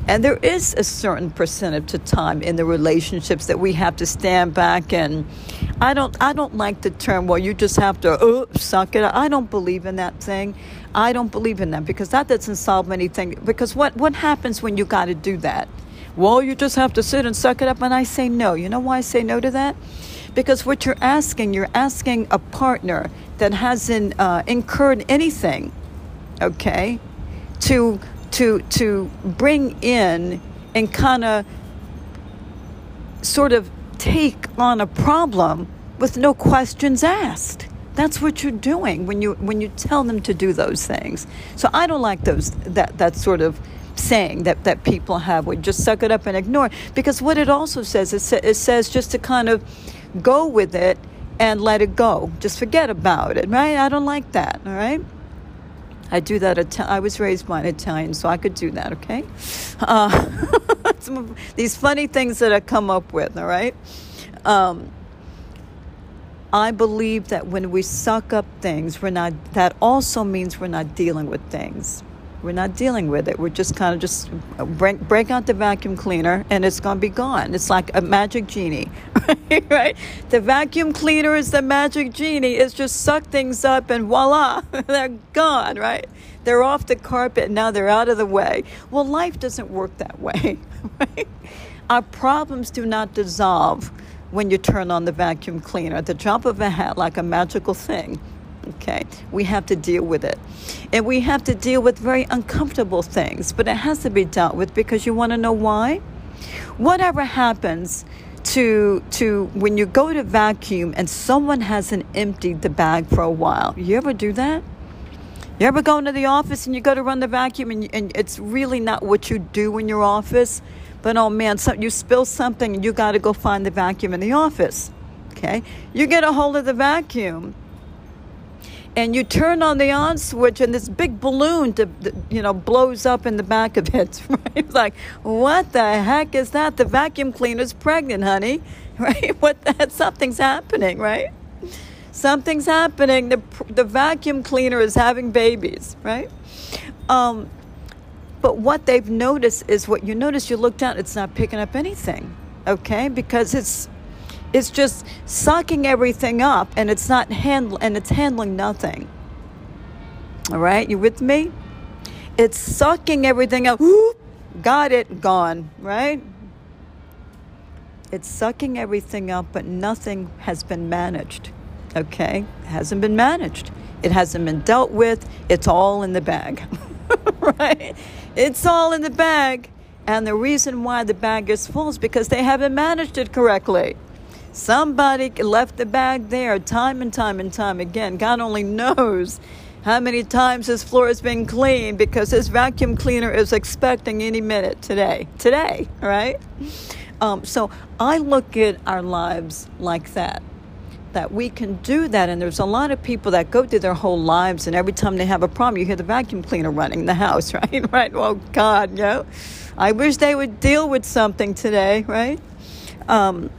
And there is a certain percentage of time in the relationships that we have to stand back and I don't I don't like the term well you just have to suck it. I don't believe in that thing. I don't believe in that because that doesn't solve anything. Because what what happens when you got to do that? Well, you just have to sit and suck it up and I say no. You know why I say no to that? Because what you're asking, you're asking a partner that hasn't uh, incurred anything, okay, to to to bring in and kind of sort of take on a problem with no questions asked. That's what you're doing when you when you tell them to do those things. So I don't like those that that sort of saying that, that people have would just suck it up and ignore because what it also says it, sa- it says just to kind of go with it and let it go. Just forget about it right? I don't like that all right? I do that i was raised by an italian so i could do that okay? Uh, some of these funny things that i come up with all right? Um, I believe that when we suck up things, we're not, that also means we're not dealing with things. We're not dealing with it. We're just kind of just break, break out the vacuum cleaner and it's going to be gone. It's like a magic genie, right? The vacuum cleaner is the magic genie. It's just suck things up and voila, they're gone, right? They're off the carpet and now they're out of the way. Well, life doesn't work that way, right? Our problems do not dissolve when you turn on the vacuum cleaner. At the drop of a hat, like a magical thing. Okay, we have to deal with it. And we have to deal with very uncomfortable things, but it has to be dealt with because you want to know why? Whatever happens to to when you go to vacuum and someone hasn't emptied the bag for a while. You ever do that? You ever go into the office and you go to run the vacuum and, and it's really not what you do in your office? But oh man, so you spill something you got to go find the vacuum in the office. Okay? You get a hold of the vacuum and you turn on the on switch and this big balloon to, you know blows up in the back of it right? Like what the heck is that? The vacuum cleaner's pregnant honey right? What the something's happening right? Something's happening. The, the vacuum cleaner is having babies right? Um, but what they've noticed is what you notice, you look down, it's not picking up anything, okay? Because it's it's just sucking everything up and it's not handle and it's handling nothing. All right, you with me? It's sucking everything up. Whoop, got it, gone, right? It's sucking everything up, but nothing has been managed. Okay? It hasn't been managed. It hasn't been dealt with. It's all in the bag. right? It's all in the bag. And the reason why the bag is full is because they haven't managed it correctly. Somebody left the bag there time and time and time again. God only knows how many times his floor has been cleaned because his vacuum cleaner is expecting any minute today. Today, right? Um, so I look at our lives like that that we can do that. And there's a lot of people that go through their whole lives, and every time they have a problem, you hear the vacuum cleaner running in the house, right? right? Well, God, you know, I wish they would deal with something today, right? Um,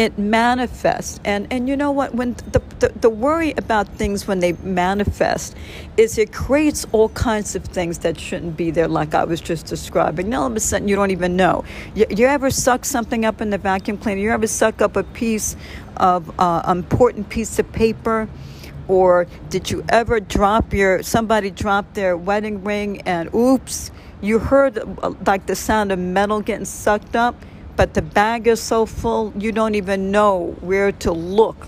it manifests. And and you know what? When the, the, the worry about things when they manifest is it creates all kinds of things that shouldn't be there like i was just describing. Now all of a sudden you don't even know. You, you ever suck something up in the vacuum cleaner? You ever suck up a piece of uh, important piece of paper? Or did you ever drop your somebody dropped their wedding ring and oops you heard uh, like the sound of metal getting sucked up but the bag is so full you don't even know where to look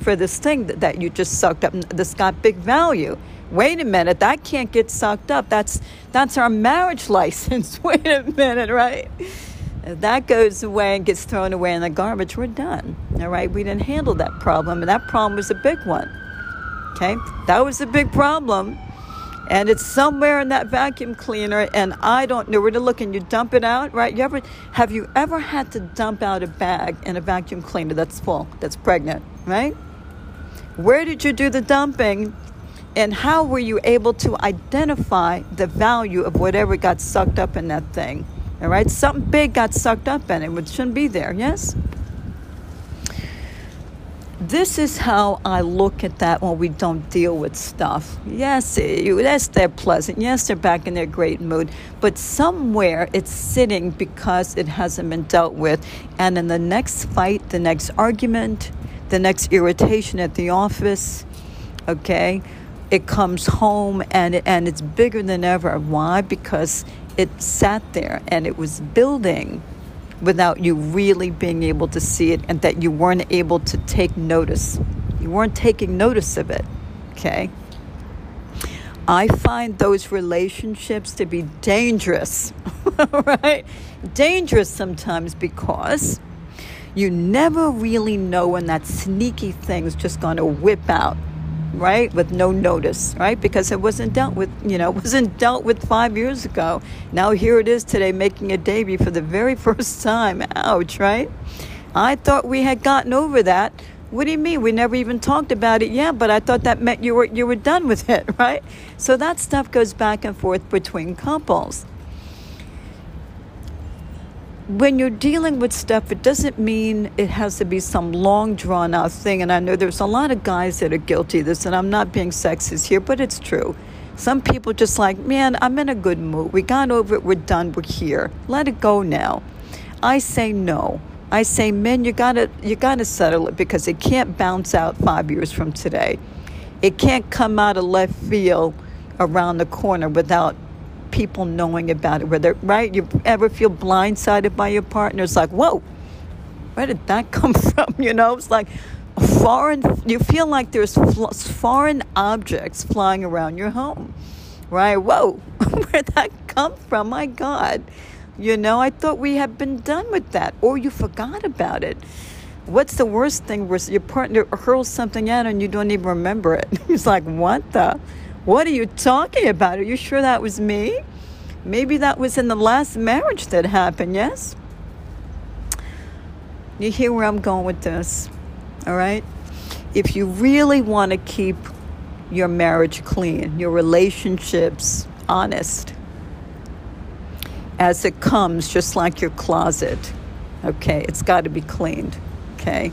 for this thing that, that you just sucked up. That's got big value. Wait a minute that can't get sucked up. That's that's our marriage license. Wait a minute right? That goes away and gets thrown away in the garbage, we're done. All right, we didn't handle that problem, and that problem was a big one. Okay, that was a big problem, and it's somewhere in that vacuum cleaner, and I don't know where to look. And you dump it out, right? You ever have you ever had to dump out a bag in a vacuum cleaner that's full, that's pregnant, right? Where did you do the dumping? And how were you able to identify the value of whatever got sucked up in that thing? All right, something big got sucked up in it, which shouldn't be there, yes? This is how I look at that when we don't deal with stuff. Yes, yes, they're pleasant. Yes, they're back in their great mood. But somewhere it's sitting because it hasn't been dealt with. And in the next fight, the next argument, the next irritation at the office, okay, it comes home and, and it's bigger than ever. Why? Because it sat there and it was building without you really being able to see it and that you weren't able to take notice. You weren't taking notice of it, okay? I find those relationships to be dangerous, right? Dangerous sometimes because you never really know when that sneaky thing's just going to whip out right with no notice right because it wasn't dealt with you know wasn't dealt with five years ago. Now here it is today making a debut for the very first time. Ouch right? I thought we had gotten over that. What do you mean? We never even talked about it. Yeah but i thought that meant you were you were done with it right? So that stuff goes back and forth between couples when you're dealing with stuff, it doesn't mean it has to be some long drawn out thing. And I know there's a lot of guys that are guilty of this, and I'm not being sexist here, but it's true. Some people just like, man, I'm in a good mood. We got over it. We're done. We're here. Let it go now. I say no. I say, men, you gotta you gotta settle it because it can't bounce out five years from today. It can't come out of left field around the corner without people knowing about it. Whether right, you ever feel blindsided by your partner? It's like, whoa, where did that come from? You know, it's like foreign. You feel like there's foreign objects flying around your home, right? Whoa, where did that come from? My God, you know, I thought we had been done with that, or you forgot about it. What's the worst thing where your partner hurls something out and you don't even remember it? He's like, what the? What are you talking about? Are you sure that was me? Maybe that was in the last marriage that happened, yes? You hear where I'm going with this, all right? If you really want to keep your marriage clean, your relationships honest, as it comes, just like your closet, okay? It's got to be cleaned, okay?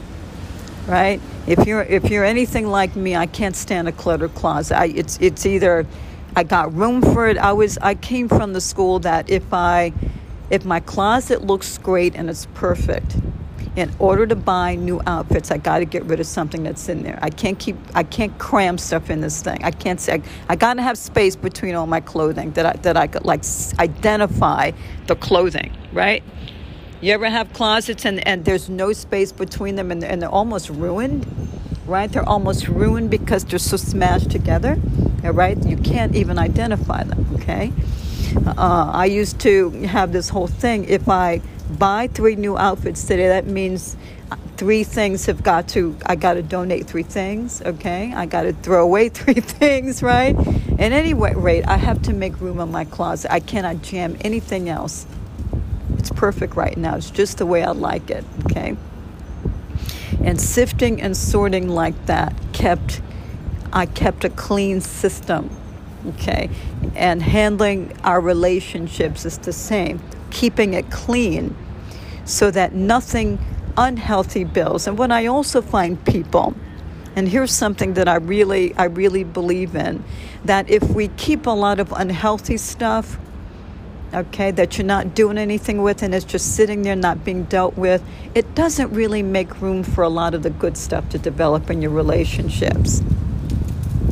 right? If you're if you're anything like me, I can't stand a cluttered closet. I, it's it's either I got room for it. I was I came from the school that if I if my closet looks great and it's perfect, in order to buy new outfits, I got to get rid of something that's in there. I can't keep I can't cram stuff in this thing. I can't say I, I got to have space between all my clothing that I that I could like identify the clothing, right? You ever have closets and, and there's no space between them and, and they're almost ruined? Right? They're almost ruined because they're so smashed together. Right? You can't even identify them. Okay? Uh, I used to have this whole thing. If I buy three new outfits today, that means three things have got to i got to donate three things okay i got to throw away three things right at any rate i have to make room in my closet i cannot jam anything else it's perfect right now. It's just the way I like it, okay? And sifting and sorting like that kept I kept a clean system, okay? And handling our relationships is the same. Keeping it clean so that nothing unhealthy builds. And when I also find people and here's something that I really I really believe in that if we keep a lot of unhealthy stuff okay, that you're not doing anything with and it's just sitting there not being dealt with, it doesn't really make room for a lot of the good stuff to develop in your relationships.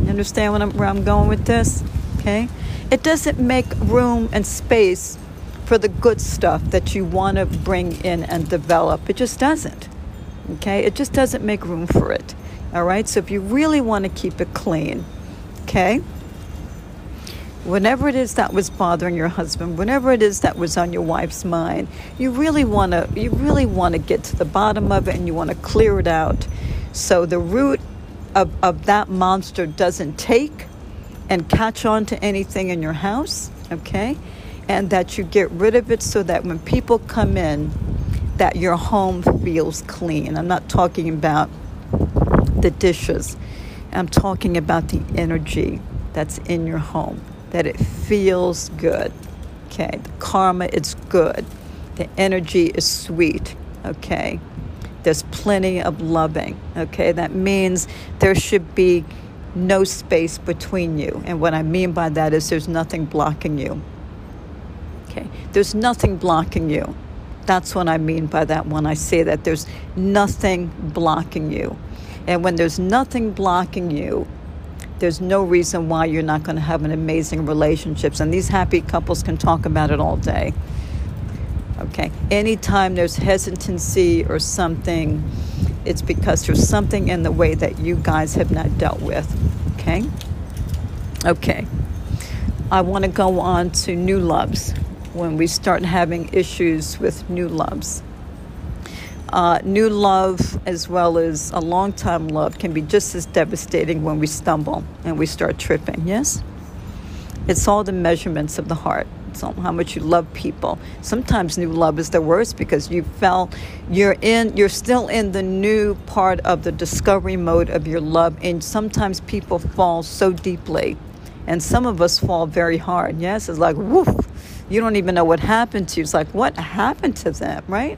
You understand I'm, where I'm going with this? Okay? It doesn't make room and space for the good stuff that you want to bring in and develop. It just doesn't. Okay? It just doesn't make room for it. All right? So if you really want to keep it clean, okay? Whatever it is that was bothering your husband, whatever it is that was on your wife's mind, you really want to you really want to get to the bottom of it and you want to clear it out. So the root of, of that monster doesn't take and catch on to anything in your house, okay? And that you get rid of it so that when people come in, that your home feels clean. I'm not talking about the dishes. I'm talking about the energy that's in your home that it feels good. Okay, the karma is good. The energy is sweet. Okay, there's plenty of loving. Okay, that means there should be no space between you. And what I mean by that is there's nothing blocking you. Okay, there's nothing blocking you. That's what I mean by that when I say that there's nothing blocking you. And when there's nothing blocking you, there's no reason why you're not going to have an amazing relationships and these happy couples can talk about it all day. Okay anytime there's hesitancy or something it's because there's something in the way that you guys have not dealt with okay? Okay i want to go on to new loves when we start having issues with new loves uh, new love, as well as a long time love, can be just as devastating when we stumble and we start tripping. Yes? It's all the measurements of the heart. It's all how much you love people. Sometimes new love is the worst because you felt you're in, you're still in the new part of the discovery mode of your love, and sometimes people fall so deeply, and some of us fall very hard. Yes, it's like woof, you don't even know what happened to you. It's like what happened to them, right?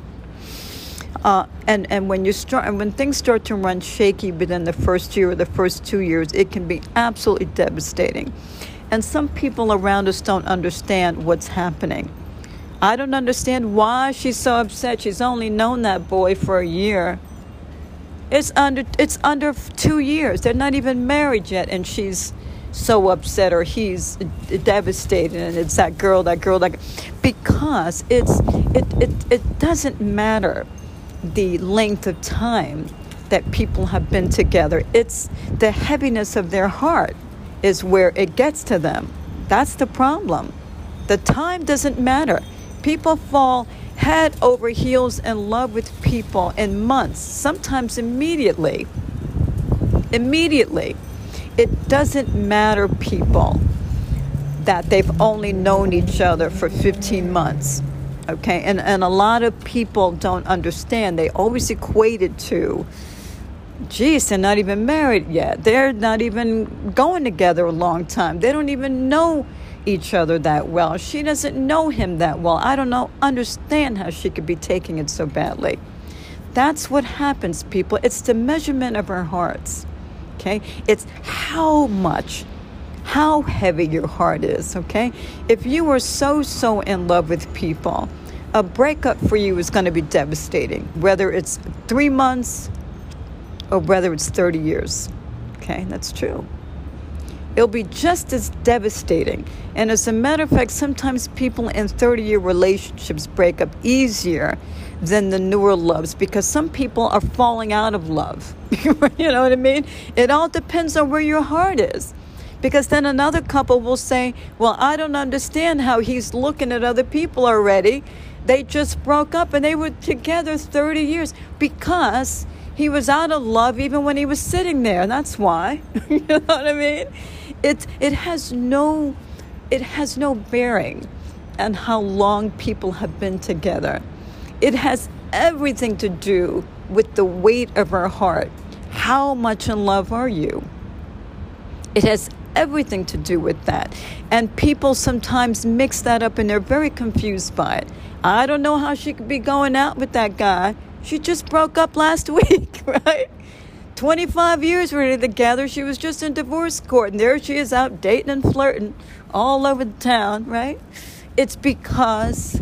Uh, and and when you start and when things start to run shaky within the first year or the first two years, it can be absolutely devastating. And some people around us don't understand what's happening. I don't understand why she's so upset. She's only known that boy for a year. It's under it's under two years. They're not even married yet, and she's so upset or he's devastated and it's that girl that girl that because it's it it, it doesn't matter the length of time that people have been together. It's the heaviness of their heart is where it gets to them. That's the problem. The time doesn't matter. People fall head over heels in love with people in months, sometimes immediately. Immediately. It doesn't matter, people, that they've only known each other for 15 months okay and and a lot of people don't understand. They always equate it to geez they're not even married yet. They're not even going together a long time. They don't even know each other that well. She doesn't know him that well. I don't know understand how she could be taking it so badly. That's what happens people. It's the measurement of our hearts okay? It's how much how heavy your heart is, okay? If you are so, so in love with people, a breakup for you is going to be devastating, whether it's three months or whether it's 30 years, okay? That's true. It'll be just as devastating. And as a matter of fact, sometimes people in 30 year relationships break up easier than the newer loves because some people are falling out of love. you know what I mean? It all depends on where your heart is. Because then another couple will say, Well, I don't understand how he's looking at other people already. They just broke up and they were together 30 years because he was out of love even when he was sitting there. That's why. you know what I mean? It, it has no it has no bearing on how long people have been together. It has everything to do with the weight of our heart. How much in love are you? It has everything to do with that. And people sometimes mix that up and they're very confused by it. I don't know how she could be going out with that guy. She just broke up last week, right? 25 years we were together. She was just in divorce court, and there she is out dating and flirting all over the town, right? It's because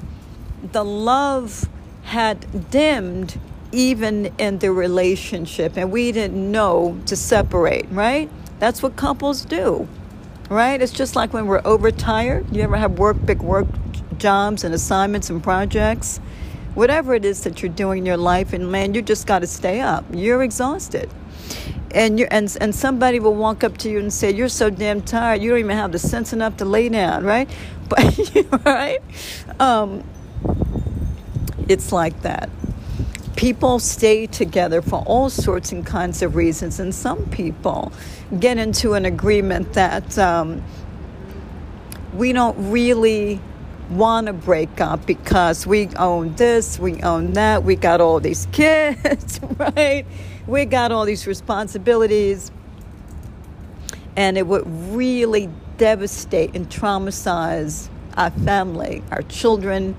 the love had dimmed even in the relationship, and we didn't know to separate, right? That's what couples do, right? It's just like when we're overtired. You ever have work, big work jobs and assignments and projects? Whatever it is that you're doing in your life, and man, you just got to stay up. You're exhausted. and you and and somebody will walk up to you and say, "You're so damn tired. You don't even have the sense enough to lay down, right?" But right, um, it's like that. People stay together for all sorts and kinds of reasons, and some people get into an agreement that um, we don't really want to break up because we own this, we own that, we got all these kids, right? we got all these responsibilities, and it would really devastate and traumatize our family, our children,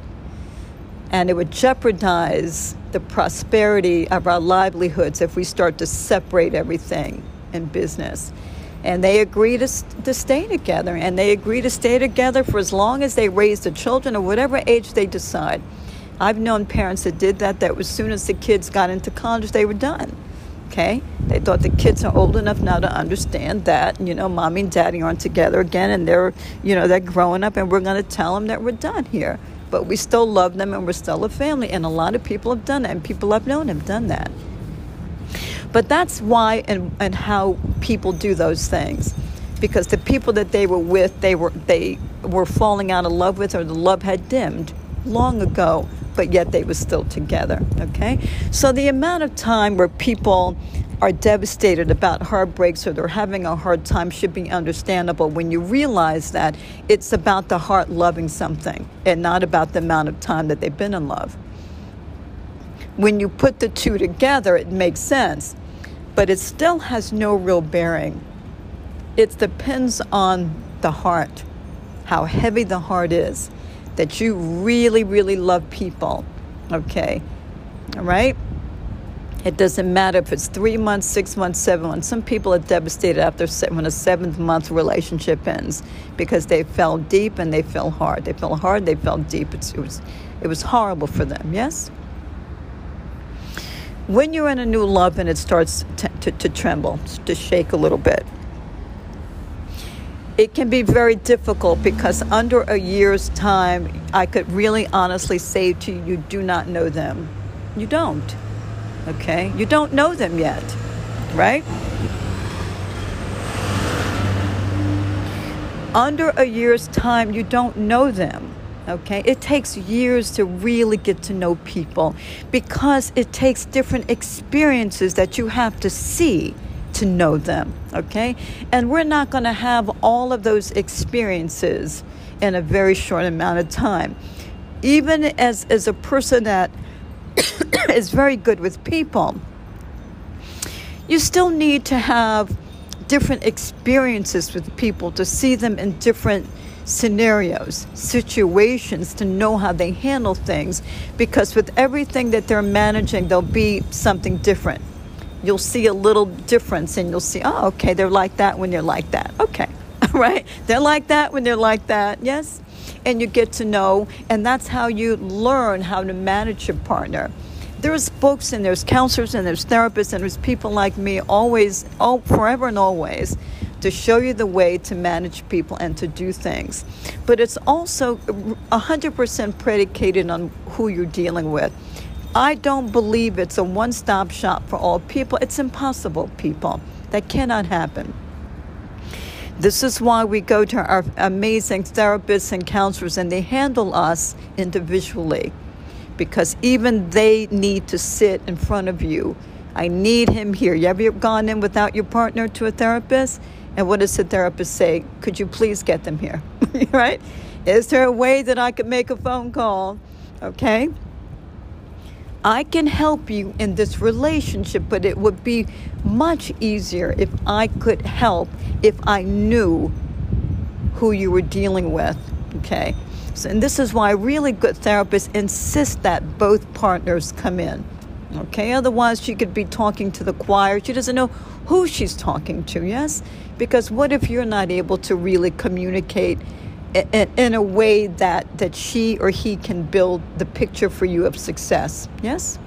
and it would jeopardize the prosperity of our livelihoods if we start to separate everything in business. And they agree to, to stay together, and they agree to stay together for as long as they raise the children or whatever age they decide. I've known parents that did that, that as soon as the kids got into college, they were done. Okay? They thought the kids are old enough now to understand that, you know, mommy and daddy aren't together again and they're, you know, they're growing up and we're going to tell them that we're done here. But we still love them and we're still a family. And a lot of people have done that and people I've known have done that. But that's why and, and how people do those things. Because the people that they were with, they were, they were falling out of love with or the love had dimmed long ago but yet they were still together. Okay? So the amount of time where people are devastated about heartbreaks or they're having a hard time should be understandable when you realize that it's about the heart loving something and not about the amount of time that they've been in love. When you put the two together, it makes sense, but it still has no real bearing. It depends on the heart, how heavy the heart is that you really, really love people, okay? All right? It doesn't matter if it's three months, six months, seven months. Some people are devastated after when a seventh month relationship ends because they fell deep and they fell hard. They fell hard, they fell deep. It's, it, was, it was horrible for them, yes? When you're in a new love and it starts to, to, to tremble, to shake a little bit, it can be very difficult because under a year's time, I could really honestly say to you, you do not know them. You don't. Okay? You don't know them yet, right? Under a year's time, you don't know them. Okay? It takes years to really get to know people because it takes different experiences that you have to see to know them, okay? And we're not going to have all of those experiences in a very short amount of time. Even as, as a person that is very good with people, you still need to have different experiences with people to see them in different scenarios, situations to know how they handle things because with everything that they're managing, there'll be something different you'll see a little difference and you'll see, oh, okay, they're like that when they're like that. Okay, right? They're like that when they're like that, yes? And you get to know, and that's how you learn how to manage your partner. There's books and there's counselors and there's therapists and there's people like me always, all, forever and always, to show you the way to manage people and to do things. But it's also 100% predicated on who you're dealing with. I don't believe it's a one stop shop for all people. It's impossible, people. That cannot happen. This is why we go to our amazing therapists and counselors, and they handle us individually because even they need to sit in front of you. I need him here. You ever gone in without your partner to a therapist? And what does the therapist say? Could you please get them here? right? Is there a way that I could make a phone call? Okay? I can help you in this relationship, but it would be much easier if I could help if I knew who you were dealing with. Okay. So, and this is why really good therapists insist that both partners come in. Okay. Otherwise, she could be talking to the choir. She doesn't know who she's talking to. Yes. Because what if you're not able to really communicate? in a way that, that she or he can build the picture for you of success. Yes?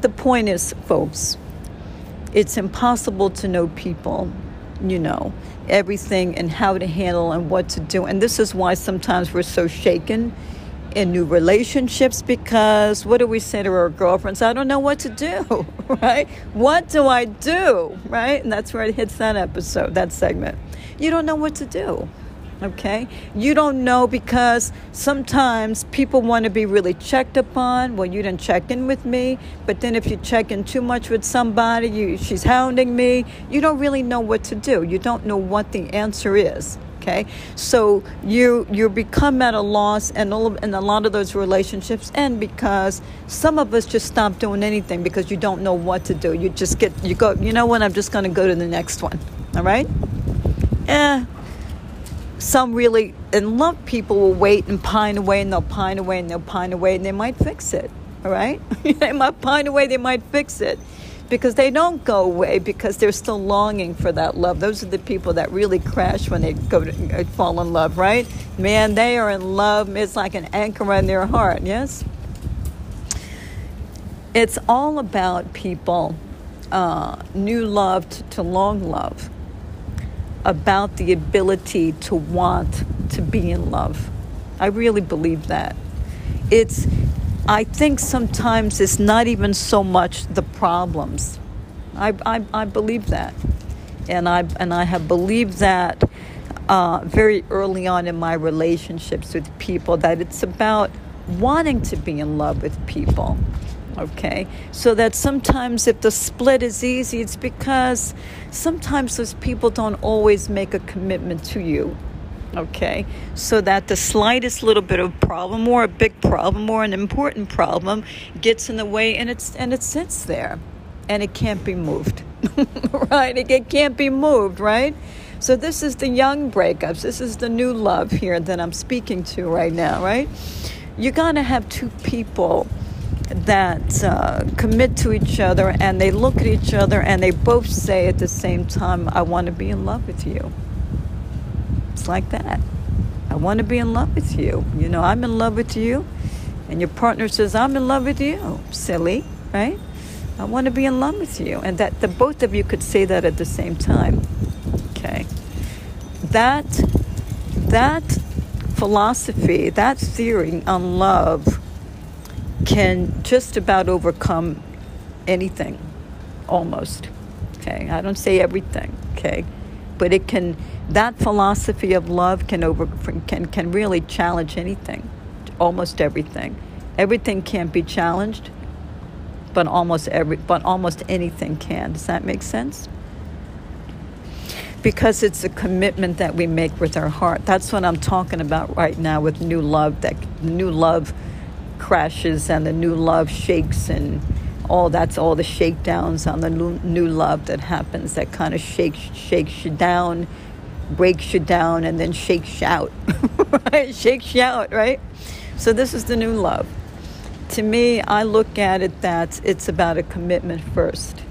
The point is, folks, it's impossible to know people, you know, everything and how to handle and what to do. And this is why sometimes we're so shaken in new relationships because what do we say to our girlfriends? I don't know what to do, right? What do I do, right? And that's where it hits that episode, that segment. You don't know what to do. Okay? You don't know because sometimes people want to be really checked upon. Well, you didn't check in with me, but then if you check in too much with somebody, you, she's hounding me. You don't really know what to do. You don't know what the answer is okay? So you you become at a loss and all of, and a lot of those relationships end because some of us just stop doing anything because you don't know what to do. You just get you go you know what? I'm just going to go to the next one all right? Eh. Some really in love people will wait and pine away and they'll pine away and they'll pine away and they might fix it all right? They might pine away they might fix it because they don't go away because they're still longing for that love. Those are the people that really crash when they go to uh, fall in love, right? Man, they are in love. It's like an anchor in their heart, yes? It's all about people, uh, new love to, to long love, about the ability to want to be in love. I really believe that. It's I think sometimes it's not even so much the problems. I, I, I believe that. And I, and I have believed that uh, very early on in my relationships with people that it's about wanting to be in love with people. Okay? So that sometimes if the split is easy, it's because sometimes those people don't always make a commitment to you okay so that the slightest little bit of problem or a big problem or an important problem gets in the way and it's and it sits there. And it can't be moved right? It, can't be moved right? So this is the young breakups. This is the new love here that i'm speaking to right now right? You got to have two people that uh, commit to each other and they look at each other and they both say at the same time i want to be in love with you like that. I want to be in love with you. You know, I'm in love with you. And your partner says, I'm in love with you. Silly, right? I want to be in love with you. And that the both of you could say that at the same time. Okay. That that philosophy, that theory on love can just about overcome anything almost. Okay. I don't say everything, okay? But it can that philosophy of love can over can can really challenge anything, almost everything. Everything can't be challenged, but almost every but almost anything can. Does that make sense? Because it's a commitment that we make with our heart. That's what I'm talking about right now with new love. That new love crashes and the new love shakes and all that's all the shakedowns on the new, love that happens that kind of shakes shakes you down breaks you down and then shakes you out, right? Shakes you out, right? So this is the new love. To me, I look at it that it's about a commitment first.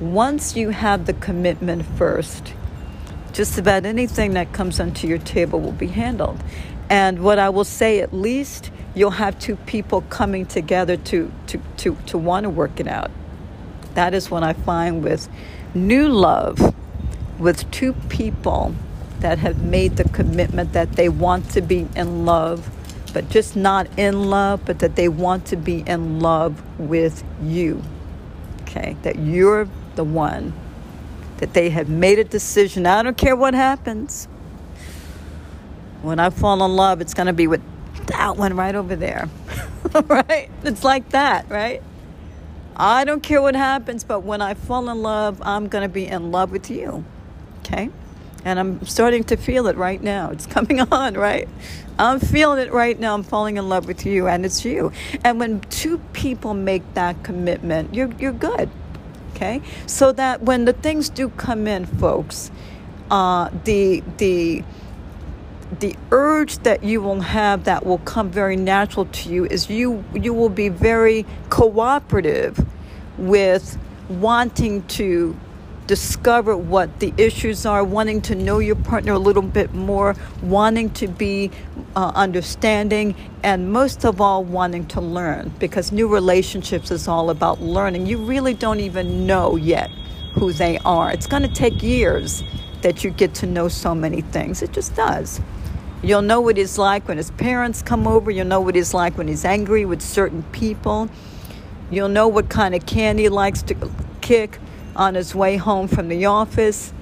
Once you have the commitment first, just about anything that comes onto your table will be handled. And what I will say, at least, you'll have two people coming together to, to, to, to want to work it out. That is what I find with new love with two people that have made the commitment that they want to be in love, but just not in love, but that they want to be in love with you. Okay, that you're the one, that they have made a decision. I don't care what happens. When I fall in love, it's going to be with that one right over there. right? It's like that, right? I don't care what happens, but when I fall in love, I'm going to be in love with you. Okay? And I'm starting to feel it right now. It's coming on, right? I'm feeling it right now. I'm falling in love with you, and it's you. And when two people make that commitment, you're, you're good. Okay? So that when the things do come in, folks, uh, the, the, the urge that you will have that will come very natural to you is you you will be very cooperative with wanting to discover what the issues are, wanting to know your partner a little bit more, wanting to be uh, understanding, and most of all, wanting to learn because new relationships is all about learning. You really don't even know yet who they are. It's going to take years that you get to know so many things. It just does. You'll know what he's like when his parents come over. You'll know what he's like when he's angry with certain people. You'll know what kind of candy he likes to kick on his way home from the office.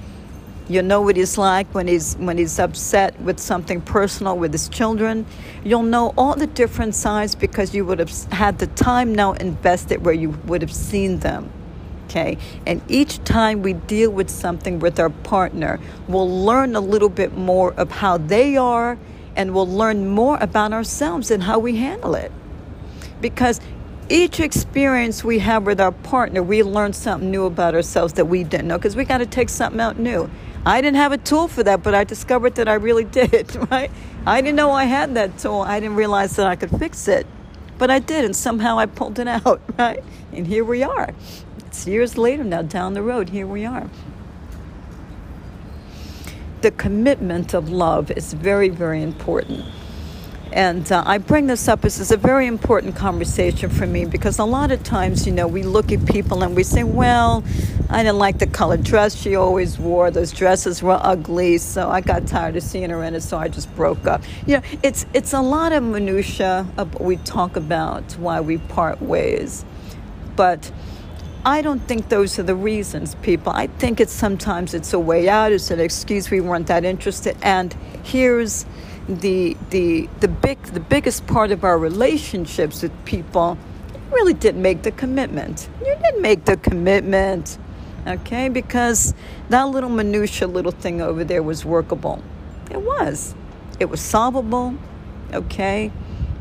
You'll know what he's like when he's when he's upset with something personal with his children. You'll know all the different sides because you would have had the time now invested where you would have seen them. Okay? And each time we deal with something with our partner, we'll learn a little bit more of how they are and we'll learn more about ourselves and how we handle it. Because each experience we have with our partner, we learn something new about ourselves that we didn't know because we got to take something out new. I didn't have a tool for that, but I discovered that I really did, right? I didn't know I had that tool. I didn't realize that I could fix it. But I did, and somehow I pulled it out, right? And here we are. It's years later now, down the road, here we are. The commitment of love is very, very important. And uh, I bring this up as it's a very important conversation for me because a lot of times, you know, we look at people and we say, well, I didn't like the color dress she always wore. Those dresses were ugly, so I got tired of seeing her in it, so I just broke up. You know, it's, it's a lot of minutia of we talk about why we part ways. But I don't think those are the reasons, people. I think it's sometimes it's a way out, it's an excuse we weren't that interested. And here's the the the big the biggest part of our relationships with people really didn't make the commitment. You didn't make the commitment, okay? Because that little minutia little thing over there was workable. It was. It was solvable, okay?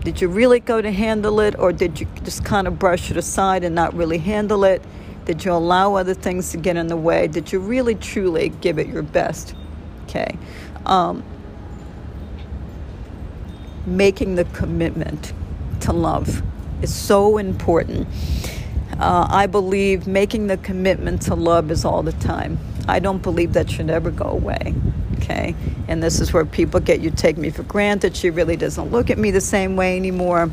Did you really go to handle it, or did you just kind of brush it aside and not really handle it? Did you allow other things to get in the way? Did you really truly give it your best? Okay. Um, making the commitment to love is so important. Uh, I believe making the commitment to love is all the time. I don't believe that should ever go away. Okay? And this is where people get you take me for granted. She really doesn't look at me the same way anymore.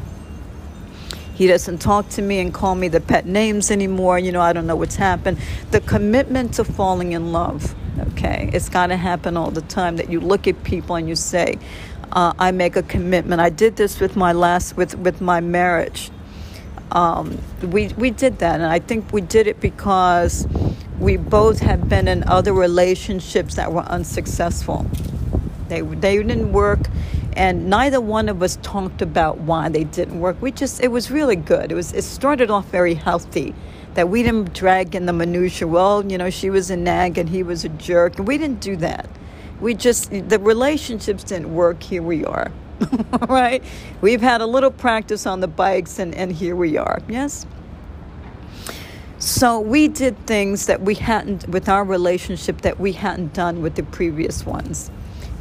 He doesn't talk to me and call me the pet names anymore. You know, I don't know what's happened. The commitment to falling in love, okay? It's got to happen all the time that you look at people and you say, uh, I make a commitment. I did this with my last with with my marriage. Um, we we did that, and I think we did it because we both had been in other relationships that were unsuccessful. They they didn't work, and neither one of us talked about why they didn't work. We just it was really good. It was it started off very healthy. That we didn't drag in the minutia. Well, you know, she was a nag and he was a jerk, and we didn't do that we just the relationships didn't work here we are. Right? We've had a little practice on the bikes and and here we are. Yes? So we did things that we hadn't with our relationship that we hadn't done with the previous ones.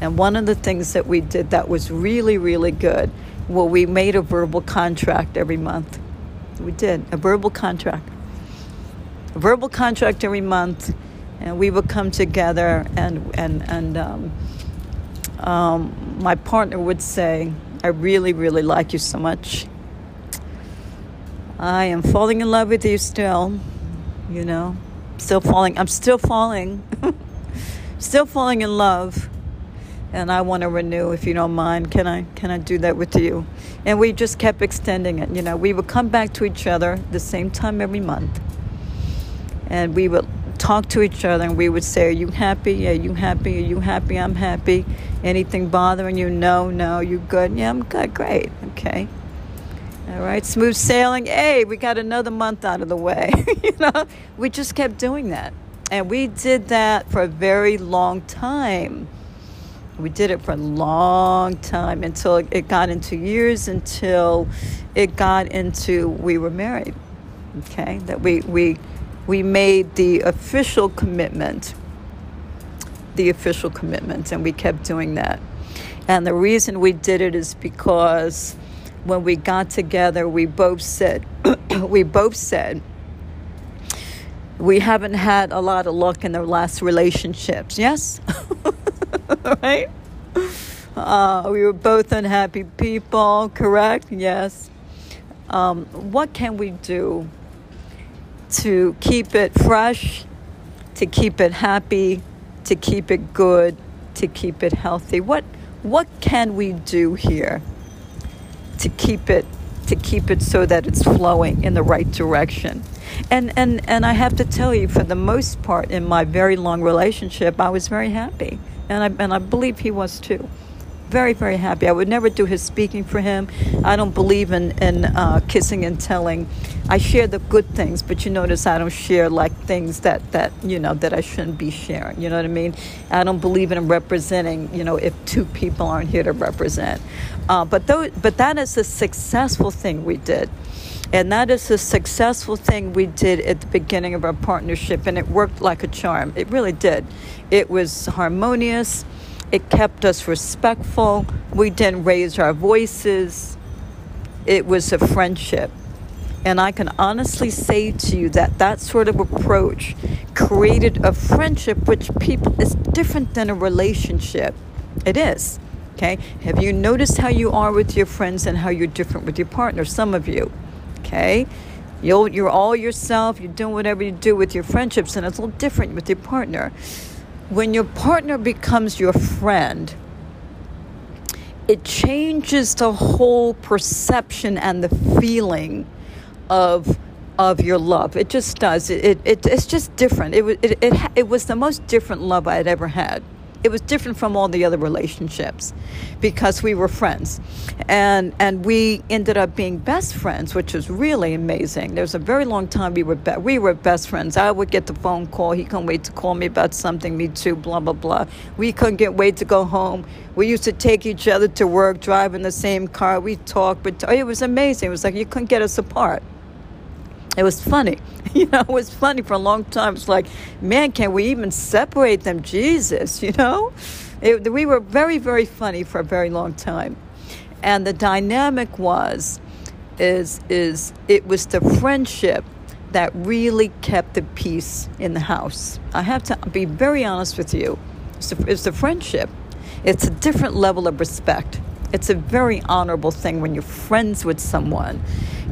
And one of the things that we did that was really really good well we made a verbal contract every month. We did a verbal contract. A verbal contract every month and we would come together and and and um, um, my partner would say, "I really, really like you so much. I am falling in love with you still. You know, still falling. I'm still falling, still falling in love." and I want to renew if you don't mind. Can I can I do that with you? And we just kept extending it. You know, we would come back to each other the same time every month. And we would talk to each other and we would say, Are you happy? Are you happy? Are you happy? I'm happy. Anything bothering you? No, no, you good? Yeah, I'm good. Great. Okay. All right, smooth sailing. Hey, we got another month out of the way. you know, we just kept doing that. And we did that for a very long time. We did it for a long time until it got into years, until it got into we were married. Okay, that we, we we made the official commitment, the official commitment, and we kept doing that. And the reason we did it is because when we got together, we both said, we both said, we haven't had a lot of luck in the last relationships. Yes? right? Uh, we were both unhappy people, correct? Yes. Um, what can we do to keep it fresh, to keep it happy, to keep it good, to keep it healthy. What what can we do here to keep it to keep it so that it's flowing in the right direction? And and and I have to tell you, for the most part, in my very long relationship, I was very happy, and I and I believe he was too very, very happy. I would never do his speaking for him. I don't believe in, in uh, kissing and telling. I share the good things, but you notice I don't share like things that, that, you know, that I shouldn't be sharing. You know what I mean? I don't believe in representing, you know, if two people aren't here to represent. Uh, but, though, but that is a successful thing we did. And that is a successful thing we did at the beginning of our partnership, and it worked like a charm. It really did. It was harmonious it kept us respectful. We didn't raise our voices. It was a friendship. And I can honestly say to you that that sort of approach created a friendship which people is different than a relationship. It is. Okay? Have you noticed how you are with your friends and how you're different with your partner? Some of you. Okay? You're, you're all yourself, you're doing whatever you do with your friendships, and it's a little different with your partner when your partner becomes your friend, it changes the whole perception and the feeling of of your love. It just does. It, it, it it's just different. It it, it, it was the most different love I had ever had it was different from all the other relationships because we were friends. And and we ended up being best friends which was really amazing. There was a very long time we were be- we were best friends. I would get the phone call he couldn't wait to call me about something me too blah blah blah. We couldn't get wait to go home. We used to take each other to work drive in the same car. We talked but it was amazing. It was like you couldn't get us apart it was funny. You know, it was funny for a long time. It's like, man, can we even separate them? Jesus, you know? It, we were very, very funny for a very long time. And the dynamic was, is, is it was the friendship that really kept the peace in the house. I have to be very honest with you. It's the, it's the friendship. It's a different level of respect. It's a very honorable thing when you're friends with someone.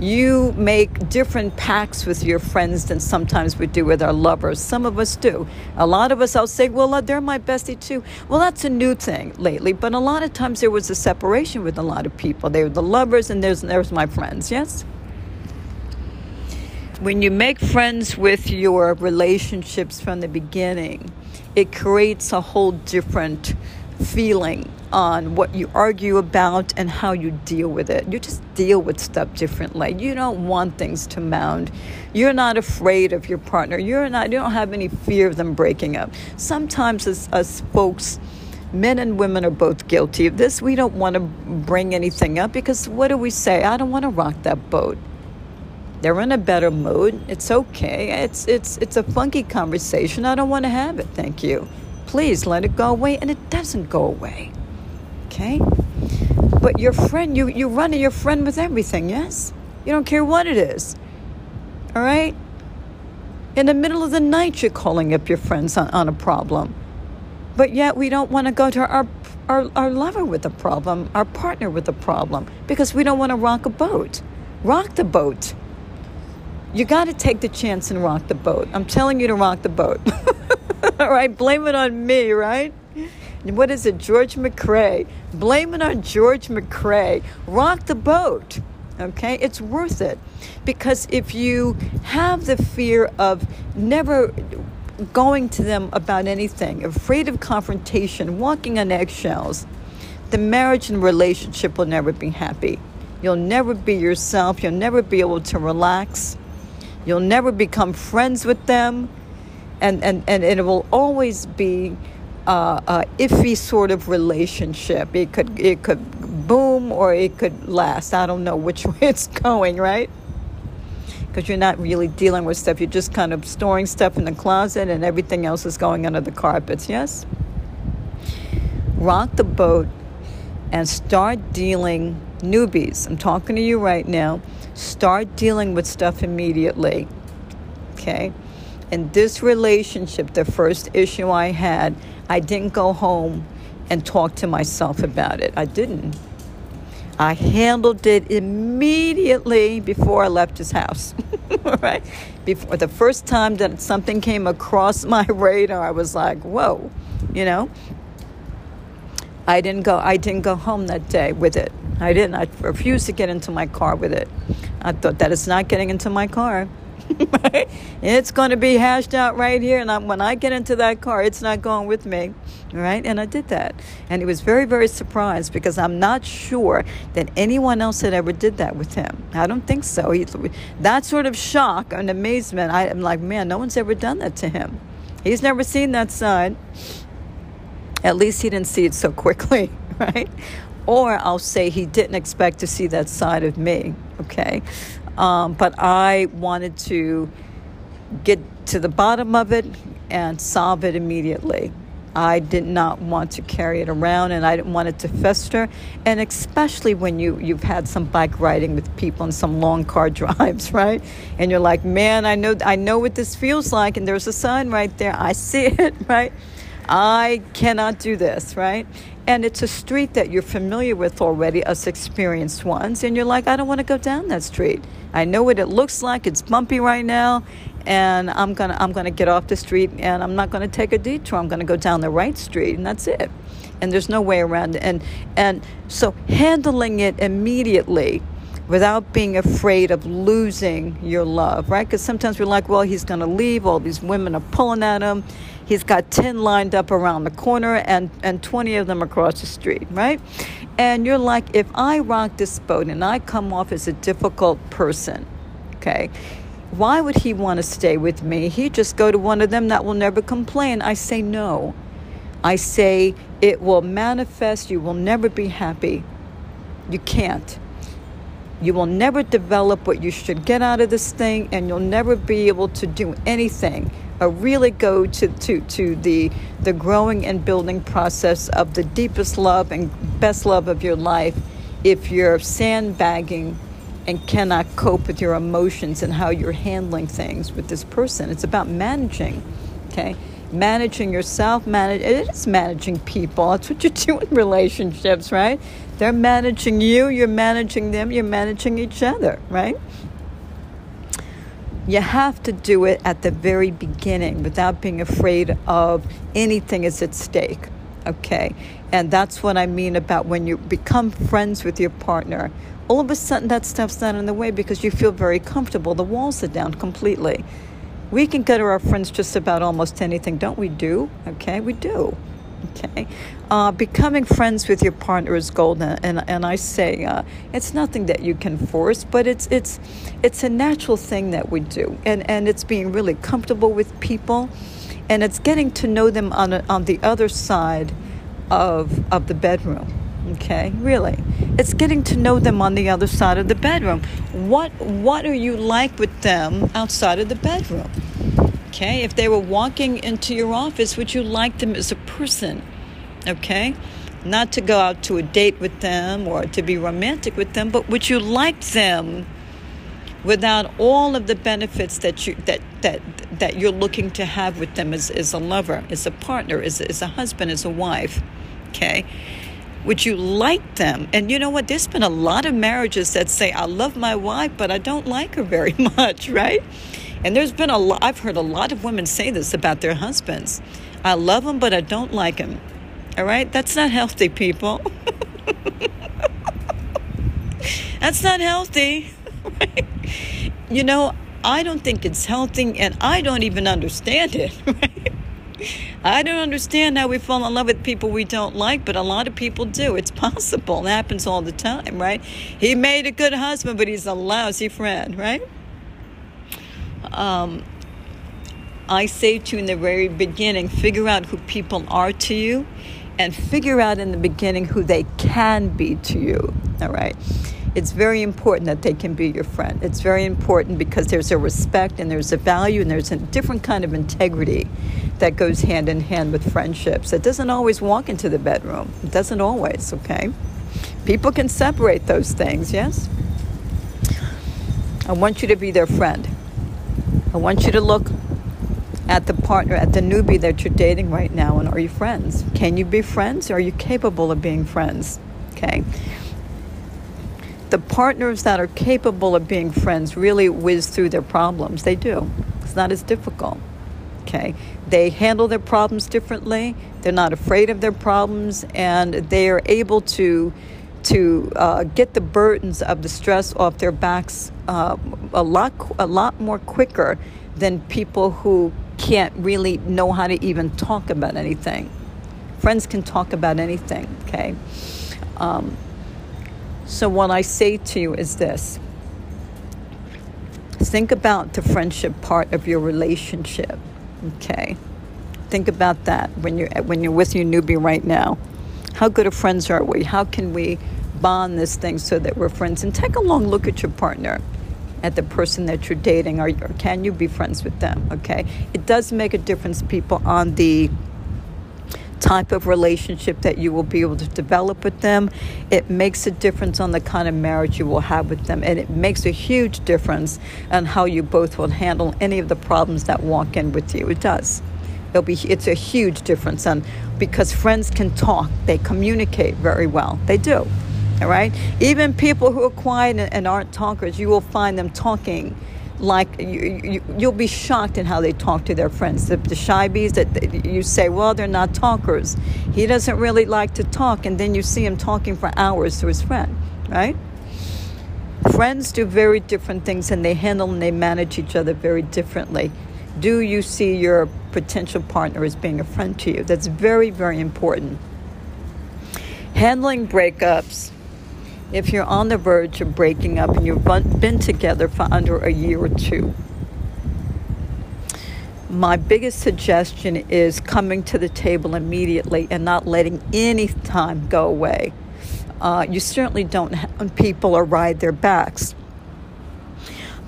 You make different pacts with your friends than sometimes we do with our lovers. Some of us do. A lot of us, I'll say, well, uh, they're my bestie too. Well, that's a new thing lately, but a lot of times there was a separation with a lot of people. They were the lovers, and there's, there's my friends, yes? When you make friends with your relationships from the beginning, it creates a whole different feeling on what you argue about and how you deal with it. You just deal with stuff differently. You don't want things to mount. You're not afraid of your partner. You're not. You don't have any fear of them breaking up. Sometimes, as, as folks, men and women are both guilty of this. We don't want to bring anything up because what do we say? I don't want to rock that boat. They're in a better mood. It's okay. It's it's it's a funky conversation. I don't want to have it. Thank you please let it go away, and it doesn't go away. Okay? But your friend, you, you run to your friend with everything, yes? You don't care what it is. All right? In the middle of the night, you're calling up your friends on, on a problem. But yet, we don't want to go to our, our, our lover with a problem, our partner with a problem, because we don't want to rock a boat. Rock the boat. You got to take the chance and rock the boat. I'm telling you to rock the boat. All right, blame it on me, right? What is it, George McCrae? Blame it on George McCrae. Rock the boat. Okay, it's worth it because if you have the fear of never going to them about anything, afraid of confrontation, walking on eggshells, the marriage and relationship will never be happy. You'll never be yourself. You'll never be able to relax. You'll never become friends with them and, and, and it will always be uh, a iffy sort of relationship. It could it could boom or it could last. I don't know which way it's going, right? Because you're not really dealing with stuff. You're just kind of storing stuff in the closet, and everything else is going under the carpets. Yes. Rock the boat and start dealing newbies. I'm talking to you right now. Start dealing with stuff immediately. Okay in this relationship, the first issue I had, I didn't go home and talk to myself about it. I didn't. I handled it immediately before I left his house. right? Before the first time that something came across my radar, I was like, whoa, you know? I didn't go. I didn't go home that day with it. I didn't. I refused to get into my car with it. I thought that is not getting into my car. it's going to be hashed out right here, and I'm, when I get into that car, it's not going with me, right? And I did that, and he was very, very surprised because I'm not sure that anyone else had ever did that with him. I don't think so. He, that sort of shock and amazement. I, I'm like, man, no one's ever done that to him. He's never seen that side. At least he didn't see it so quickly, right? Or I'll say he didn't expect to see that side of me, okay? Um, but I wanted to get to the bottom of it and solve it immediately. I did not want to carry it around and I didn't want it to fester. And especially when you, you've had some bike riding with people and some long car drives, right? And you're like, man, I know, I know what this feels like. And there's a sign right there. I see it, right? I cannot do this, right? And it's a street that you're familiar with already, us experienced ones. And you're like, I don't want to go down that street. I know what it looks like. It's bumpy right now. And I'm gonna I'm gonna get off the street and I'm not gonna take a detour. I'm gonna go down the right street and that's it. And there's no way around it. And and so handling it immediately without being afraid of losing your love, right? Because sometimes we're like, well, he's going to leave. All these women are pulling at him. He's got 10 lined up around the corner and, and 20 of them across the street, right? And you're like, if I rock this boat and I come off as a difficult person, okay, why would he want to stay with me? He'd just go to one of them that will never complain. I say no. I say it will manifest. You will never be happy. You can't. You will never develop what you should get out of this thing, and you'll never be able to do anything or really go to, to, to the, the growing and building process of the deepest love and best love of your life if you're sandbagging and cannot cope with your emotions and how you're handling things with this person. It's about managing, okay? Managing yourself, manage it is managing people. That's what you do in relationships, right? They're managing you, you're managing them, you're managing each other, right? You have to do it at the very beginning without being afraid of anything is at stake. Okay. And that's what I mean about when you become friends with your partner. All of a sudden, that stuff's not in the way because you feel very comfortable. The walls are down completely. We can go to our friends just about almost anything, don't we? Do okay, we do. Okay, uh, becoming friends with your partner is golden, and and I say uh, it's nothing that you can force, but it's it's it's a natural thing that we do, and and it's being really comfortable with people, and it's getting to know them on a, on the other side of of the bedroom. Okay, really, it's getting to know them on the other side of the bedroom. What what are you like with them outside of the bedroom? Okay, if they were walking into your office, would you like them as a person? Okay, not to go out to a date with them or to be romantic with them, but would you like them without all of the benefits that you that that that you're looking to have with them as, as a lover, as a partner, as, as a husband, as a wife? Okay. Would you like them? And you know what? There's been a lot of marriages that say, I love my wife, but I don't like her very much, right? And there's been a lot, I've heard a lot of women say this about their husbands. I love him, but I don't like him. All right? That's not healthy, people. That's not healthy. You know, I don't think it's healthy, and I don't even understand it. I don't understand how we fall in love with people we don't like, but a lot of people do. It's possible. It happens all the time, right? He made a good husband, but he's a lousy friend, right? um, I say to you in the very beginning figure out who people are to you and figure out in the beginning who they can be to you. All right. It's very important that they can be your friend. It's very important because there's a respect and there's a value and there's a different kind of integrity that goes hand in hand with friendships. It doesn't always walk into the bedroom. It doesn't always, okay? People can separate those things, yes? I want you to be their friend. I want you to look at the partner, at the newbie that you're dating right now, and are you friends? Can you be friends? Are you capable of being friends? Okay. The partners that are capable of being friends really whiz through their problems. They do. It's not as difficult. Okay, they handle their problems differently. They're not afraid of their problems, and they are able to to uh, get the burdens of the stress off their backs uh, a lot a lot more quicker than people who can't really know how to even talk about anything. Friends can talk about anything. Okay. Um, so what I say to you is this: think about the friendship part of your relationship. Okay. Think about that when you're when you're with your newbie right now. How good of friends are we? How can we bond this thing so that we're friends? And take a long look at your partner, at the person that you're dating, or, or can you be friends with them? Okay, it does make a difference, people, on the type of relationship that you will be able to develop with them. It makes a difference on the kind of marriage you will have with them, and it makes a huge difference on how you both will handle any of the problems that walk in with you. It does. It'll be, it's a huge difference, and because friends can talk, they communicate very well. They do. All right. Even people who are quiet and aren't talkers, you will find them talking like you, you, will be shocked in how they talk to their friends. The, the shy bees that you say, well, they're not talkers. He doesn't really like to talk, and then you see him talking for hours to his friend, right? Friends do very different things, and they handle and they manage each other very differently. Do you see your potential partner as being a friend to you? That's very, very important. Handling breakups if you're on the verge of breaking up and you've been together for under a year or two, my biggest suggestion is coming to the table immediately and not letting any time go away. Uh, you certainly don't have people or ride their backs.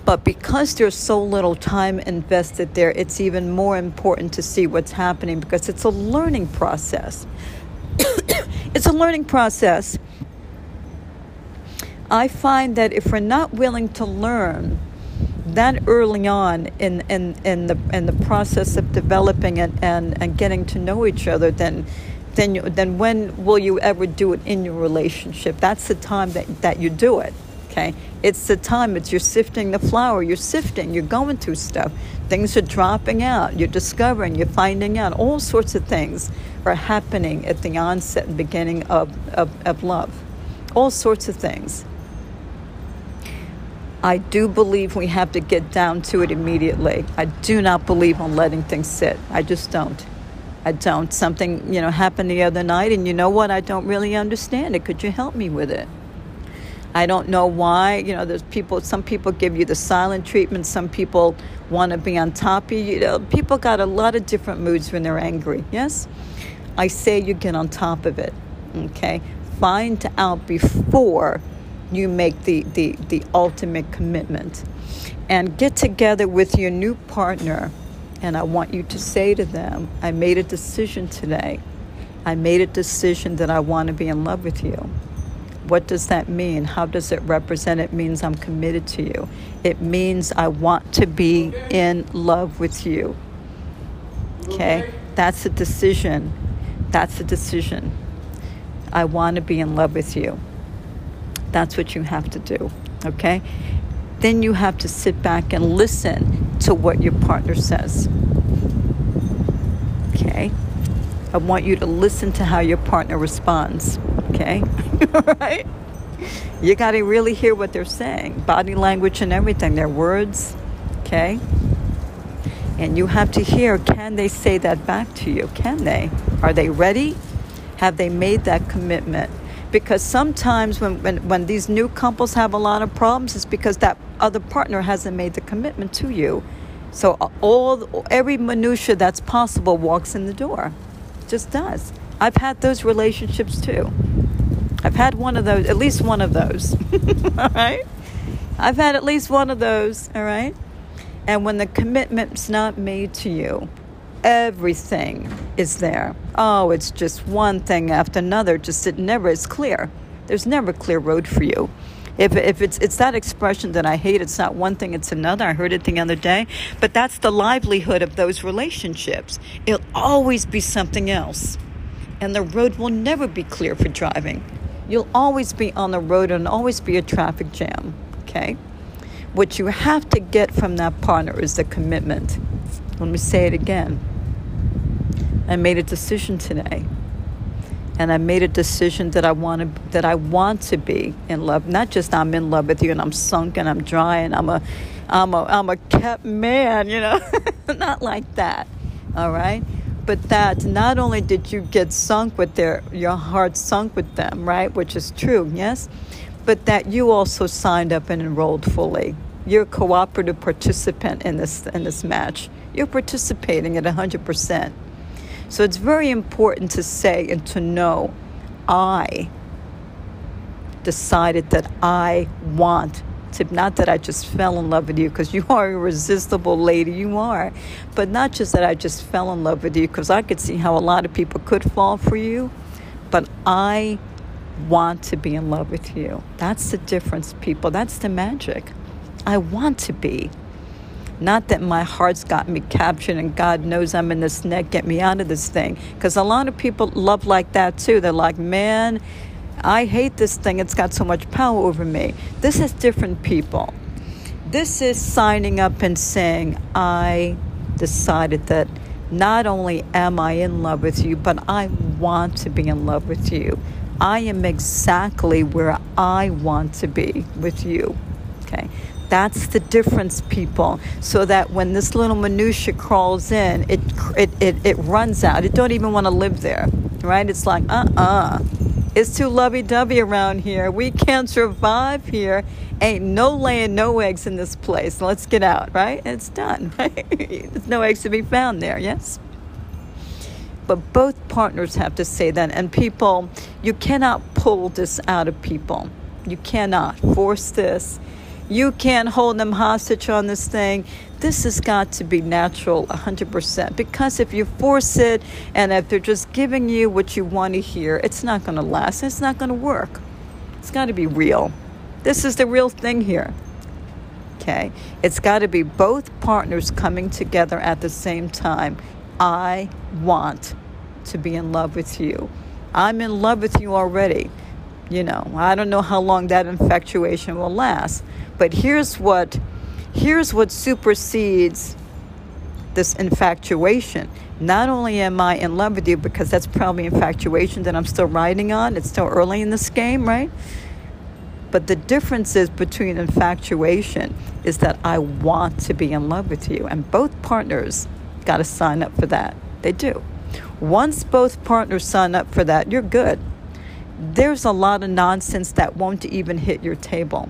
But because there's so little time invested there, it's even more important to see what's happening because it's a learning process. it's a learning process I find that if we're not willing to learn that early on in, in, in, the, in the process of developing and, and, and getting to know each other, then, then, you, then when will you ever do it in your relationship? That's the time that, that you do it. Okay, it's the time. It's you're sifting the flour. You're sifting. You're going through stuff. Things are dropping out. You're discovering. You're finding out. All sorts of things are happening at the onset and beginning of, of, of love. All sorts of things. I do believe we have to get down to it immediately. I do not believe on letting things sit. I just don't. I don't. Something, you know, happened the other night, and you know what? I don't really understand it. Could you help me with it? I don't know why. You know, there's people, some people give you the silent treatment, some people want to be on top of you. you know, people got a lot of different moods when they're angry. Yes? I say you get on top of it. Okay? Find out before you make the, the, the ultimate commitment. And get together with your new partner, and I want you to say to them, I made a decision today. I made a decision that I want to be in love with you. What does that mean? How does it represent? It means I'm committed to you. It means I want to be in love with you. Okay? That's a decision. That's a decision. I want to be in love with you. That's what you have to do, okay? Then you have to sit back and listen to what your partner says. Okay? I want you to listen to how your partner responds, okay? All right? You got to really hear what they're saying, body language and everything, their words, okay? And you have to hear can they say that back to you? Can they? Are they ready? Have they made that commitment? Because sometimes when, when, when these new couples have a lot of problems, it's because that other partner hasn't made the commitment to you. So all every minutia that's possible walks in the door, just does. I've had those relationships too. I've had one of those, at least one of those. all right, I've had at least one of those. All right, and when the commitment's not made to you, everything is there. Oh, it's just one thing after another. Just it never is clear. There's never a clear road for you. If, if it's it's that expression that I hate, it's not one thing, it's another. I heard it the other day, but that's the livelihood of those relationships. It'll always be something else, and the road will never be clear for driving. You'll always be on the road and always be a traffic jam. Okay, what you have to get from that partner is the commitment Let me say it again. I made a decision today. And I made a decision that I want to that I want to be in love. Not just I'm in love with you and I'm sunk and I'm dry and I'm a I'm a I'm a kept man, you know. not like that. All right? But that not only did you get sunk with their your heart sunk with them, right? Which is true, yes? But that you also signed up and enrolled fully. You're a cooperative participant in this in this match. You're participating at 100%. So it's very important to say and to know I decided that I want to, not that I just fell in love with you because you are irresistible lady, you are, but not just that I just fell in love with you because I could see how a lot of people could fall for you, but I want to be in love with you. That's the difference, people. That's the magic. I want to be. Not that my heart's got me captured and God knows I'm in this net, get me out of this thing. Because a lot of people love like that too. They're like, man, I hate this thing. It's got so much power over me. This is different people. This is signing up and saying, I decided that not only am I in love with you, but I want to be in love with you. I am exactly where I want to be with you. Okay. That's the difference, people. So that when this little minutia crawls in, it it, it, it runs out. It don't even want to live there, right? It's like, uh-uh. It's too lovey-dovey around here. We can't survive here. Ain't no laying no eggs in this place. Let's get out, right? It's done, right? There's no eggs to be found there, yes? But both partners have to say that. And people, you cannot pull this out of people. You cannot force this you can't hold them hostage on this thing. This has got to be natural 100%. Because if you force it and if they're just giving you what you want to hear, it's not going to last. It's not going to work. It's got to be real. This is the real thing here. Okay? It's got to be both partners coming together at the same time. I want to be in love with you. I'm in love with you already. You know, I don't know how long that infatuation will last. But here's what here's what supersedes this infatuation. Not only am I in love with you because that's probably infatuation that I'm still riding on. It's still early in this game, right? But the difference is between infatuation is that I want to be in love with you. And both partners got to sign up for that. They do. Once both partners sign up for that, you're good. There's a lot of nonsense that won't even hit your table.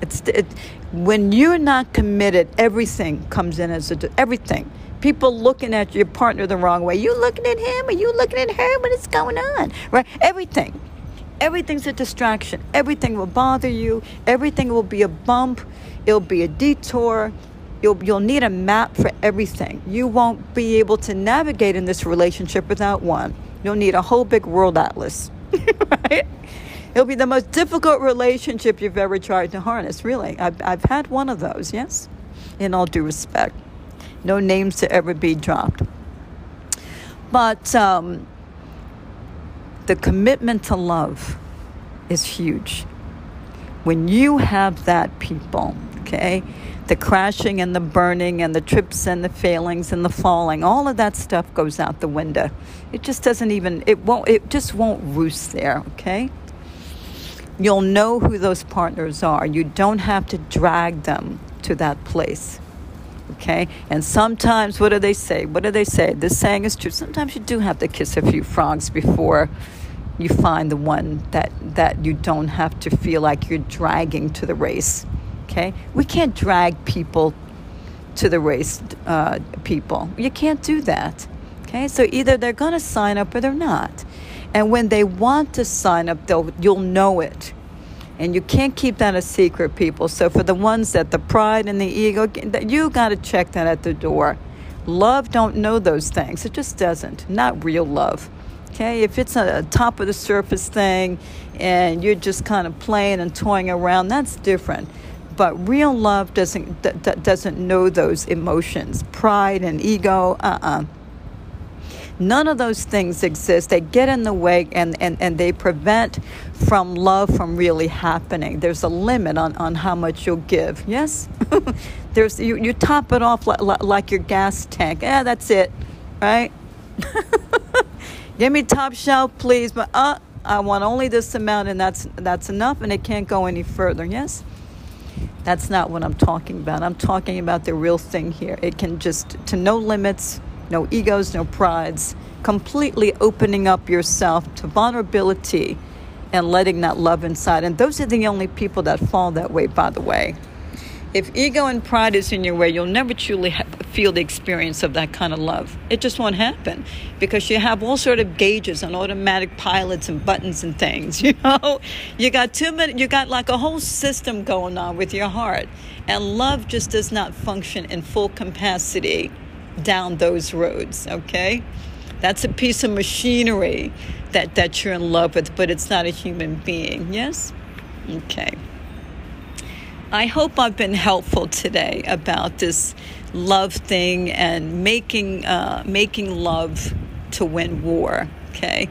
It's it, when you're not committed, everything comes in as a everything. People looking at your partner the wrong way. You looking at him, or you looking at her? What is going on? Right? Everything. Everything's a distraction. Everything will bother you. Everything will be a bump. It'll be a detour. You'll, you'll need a map for everything. You won't be able to navigate in this relationship without one. You'll need a whole big world atlas, right? It'll be the most difficult relationship you've ever tried to harness, really. I've, I've had one of those, yes? In all due respect. No names to ever be dropped. But um, the commitment to love is huge. When you have that, people, okay, the crashing and the burning and the trips and the failings and the falling, all of that stuff goes out the window. It just doesn't even, it won't, it just won't roost there, okay? You'll know who those partners are. You don't have to drag them to that place. Okay? And sometimes, what do they say? What do they say? This saying is true. Sometimes you do have to kiss a few frogs before you find the one that, that you don't have to feel like you're dragging to the race. Okay? We can't drag people to the race, uh, people. You can't do that. Okay? So either they're going to sign up or they're not. And when they want to sign up, they'll, you'll know it. And you can't keep that a secret, people. So for the ones that the pride and the ego, you got to check that at the door. Love don't know those things. It just doesn't. Not real love. Okay, if it's a top of the surface thing and you're just kind of playing and toying around, that's different. But real love doesn't d- doesn't know those emotions, pride and ego. Uh-uh None of those things exist. They get in the way and, and, and they prevent from love from really happening. There's a limit on, on how much you'll give. Yes? There's you, you top it off like, like your gas tank. Yeah, that's it. Right? Give me top shelf, please. But uh I want only this amount and that's that's enough and it can't go any further. Yes? That's not what I'm talking about. I'm talking about the real thing here. It can just to no limits no egos, no prides, completely opening up yourself to vulnerability and letting that love inside. And those are the only people that fall that way, by the way. If ego and pride is in your way, you'll never truly feel the experience of that kind of love. It just won't happen because you have all sort of gauges and automatic pilots and buttons and things. You know, you got too many. You got like a whole system going on with your heart, and love just does not function in full capacity down those roads, okay? That's a piece of machinery that, that you're in love with, but it's not a human being, yes? Okay. I hope I've been helpful today about this love thing and making uh, making love to win war. Okay,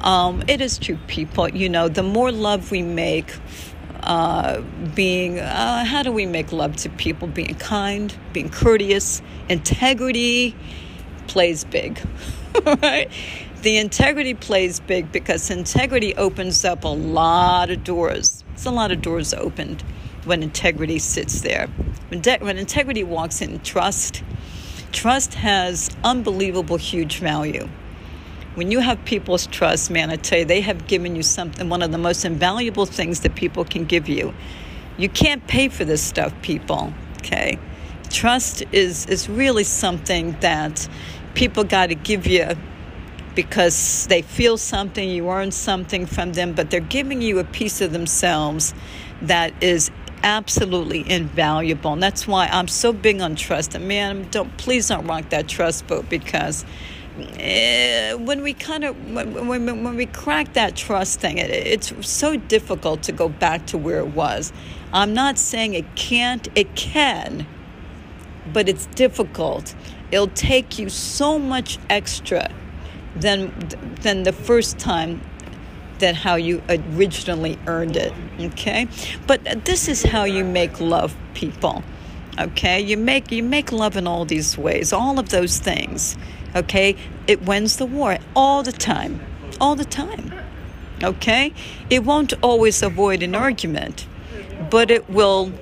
um, it is true, people. You know, the more love we make, uh, being uh, how do we make love to people being kind being courteous integrity plays big right the integrity plays big because integrity opens up a lot of doors it's a lot of doors opened when integrity sits there when, de- when integrity walks in trust trust has unbelievable huge value when you have people's trust, man, I tell you, they have given you something, one of the most invaluable things that people can give you. You can't pay for this stuff, people, okay? Trust is, is really something that people got to give you because they feel something, you earn something from them, but they're giving you a piece of themselves that is absolutely invaluable. And that's why I'm so big on trust. And man, don't please don't rock that trust boat because uh, when we kind of when, when, when we crack that trust thing it, it's so difficult to go back to where it was i'm not saying it can't it can but it's difficult it'll take you so much extra than than the first time that how you originally earned it okay but this is how you make love people okay you make you make love in all these ways all of those things okay? It wins the war all the time, all the time, okay? It won't always avoid an argument, but it will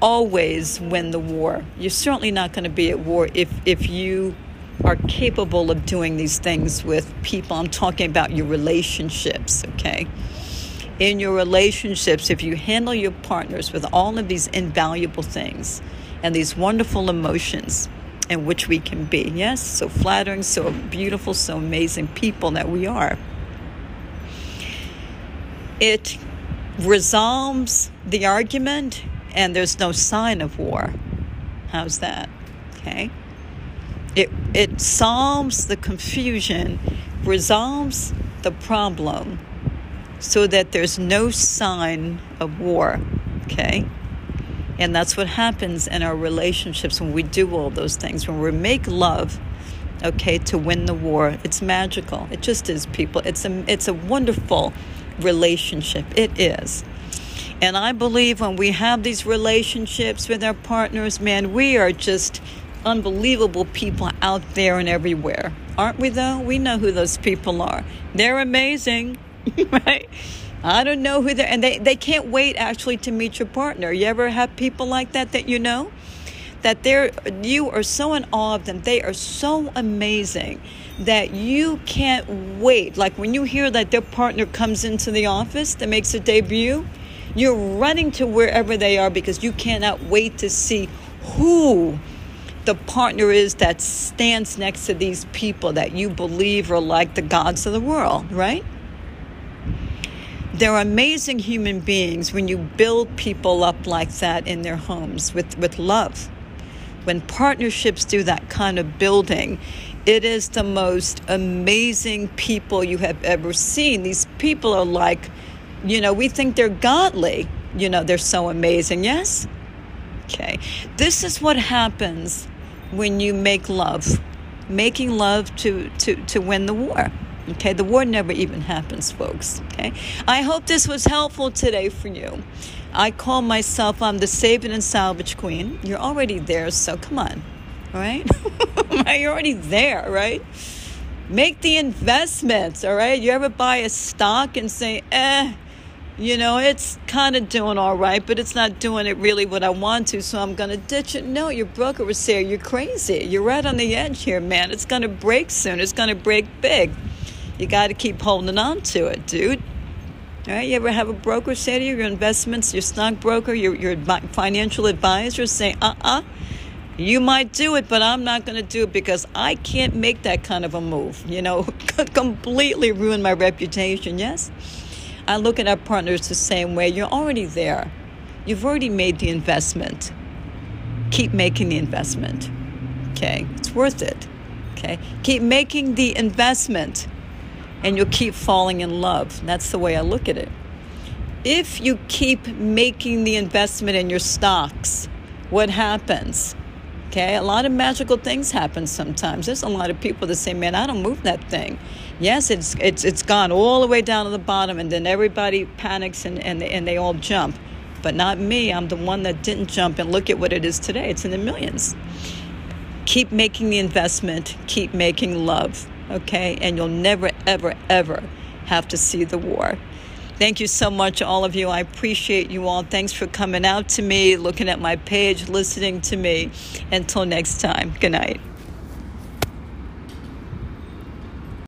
always win the war. You're certainly not going to be at war if, if you are capable of doing these things with people. I'm talking about your relationships, okay? In your relationships, if you handle your partners with all of these invaluable things and these wonderful emotions, in which we can be. Yes, so flattering, so beautiful, so amazing people that we are. It resolves the argument, and there's no sign of war. How's that? Okay. It, it solves the confusion, resolves the problem so that there's no sign of war. Okay. And that's what happens in our relationships when we do all those things. When we make love, okay, to win the war, it's magical. It just is, people. It's a, it's a wonderful relationship. It is. And I believe when we have these relationships with our partners, man, we are just unbelievable people out there and everywhere. Aren't we, though? We know who those people are. They're amazing, right? I don't know who they're, and they, they can't wait actually to meet your partner. You ever have people like that that you know? That they're, you are so in awe of them. They are so amazing that you can't wait. Like when you hear that their partner comes into the office that makes a debut, you're running to wherever they are because you cannot wait to see who the partner is that stands next to these people that you believe are like the gods of the world, right? they're amazing human beings when you build people up like that in their homes with, with love. When partnerships do that kind of building, it is the most amazing people you have ever seen. These people are like, you know, we think they're godly. You know, they're so amazing. Yes? Okay. This is what happens when you make love making love to, to, to win the war. Okay, the war never even happens, folks. Okay, I hope this was helpful today for you. I call myself I'm the saving and salvage queen. You're already there, so come on, all right? You're already there, right? Make the investments, all right? You ever buy a stock and say, eh, you know, it's kind of doing all right, but it's not doing it really what I want to, so I'm going to ditch it. No, your broker would say, You're crazy. You're right on the edge here, man. It's going to break soon. It's going to break big. You got to keep holding on to it, dude. All right, you ever have a broker say to you, your investments, your stockbroker, your, your financial advisor say, uh uh-uh, uh, you might do it, but I'm not going to do it because I can't make that kind of a move. You know, completely ruin my reputation, yes? I look at our partners the same way. You're already there, you've already made the investment. Keep making the investment. Okay, it's worth it. Okay, keep making the investment and you'll keep falling in love. That's the way I look at it. If you keep making the investment in your stocks, what happens? Okay, a lot of magical things happen sometimes. There's a lot of people that say, "Man, I don't move that thing." Yes, it's it's it's gone all the way down to the bottom, and then everybody panics and and and they all jump, but not me. I'm the one that didn't jump, and look at what it is today. It's in the millions. Keep making the investment. Keep making love okay? And you'll never, ever, ever have to see the war. Thank you so much, all of you. I appreciate you all. Thanks for coming out to me, looking at my page, listening to me. Until next time, good night.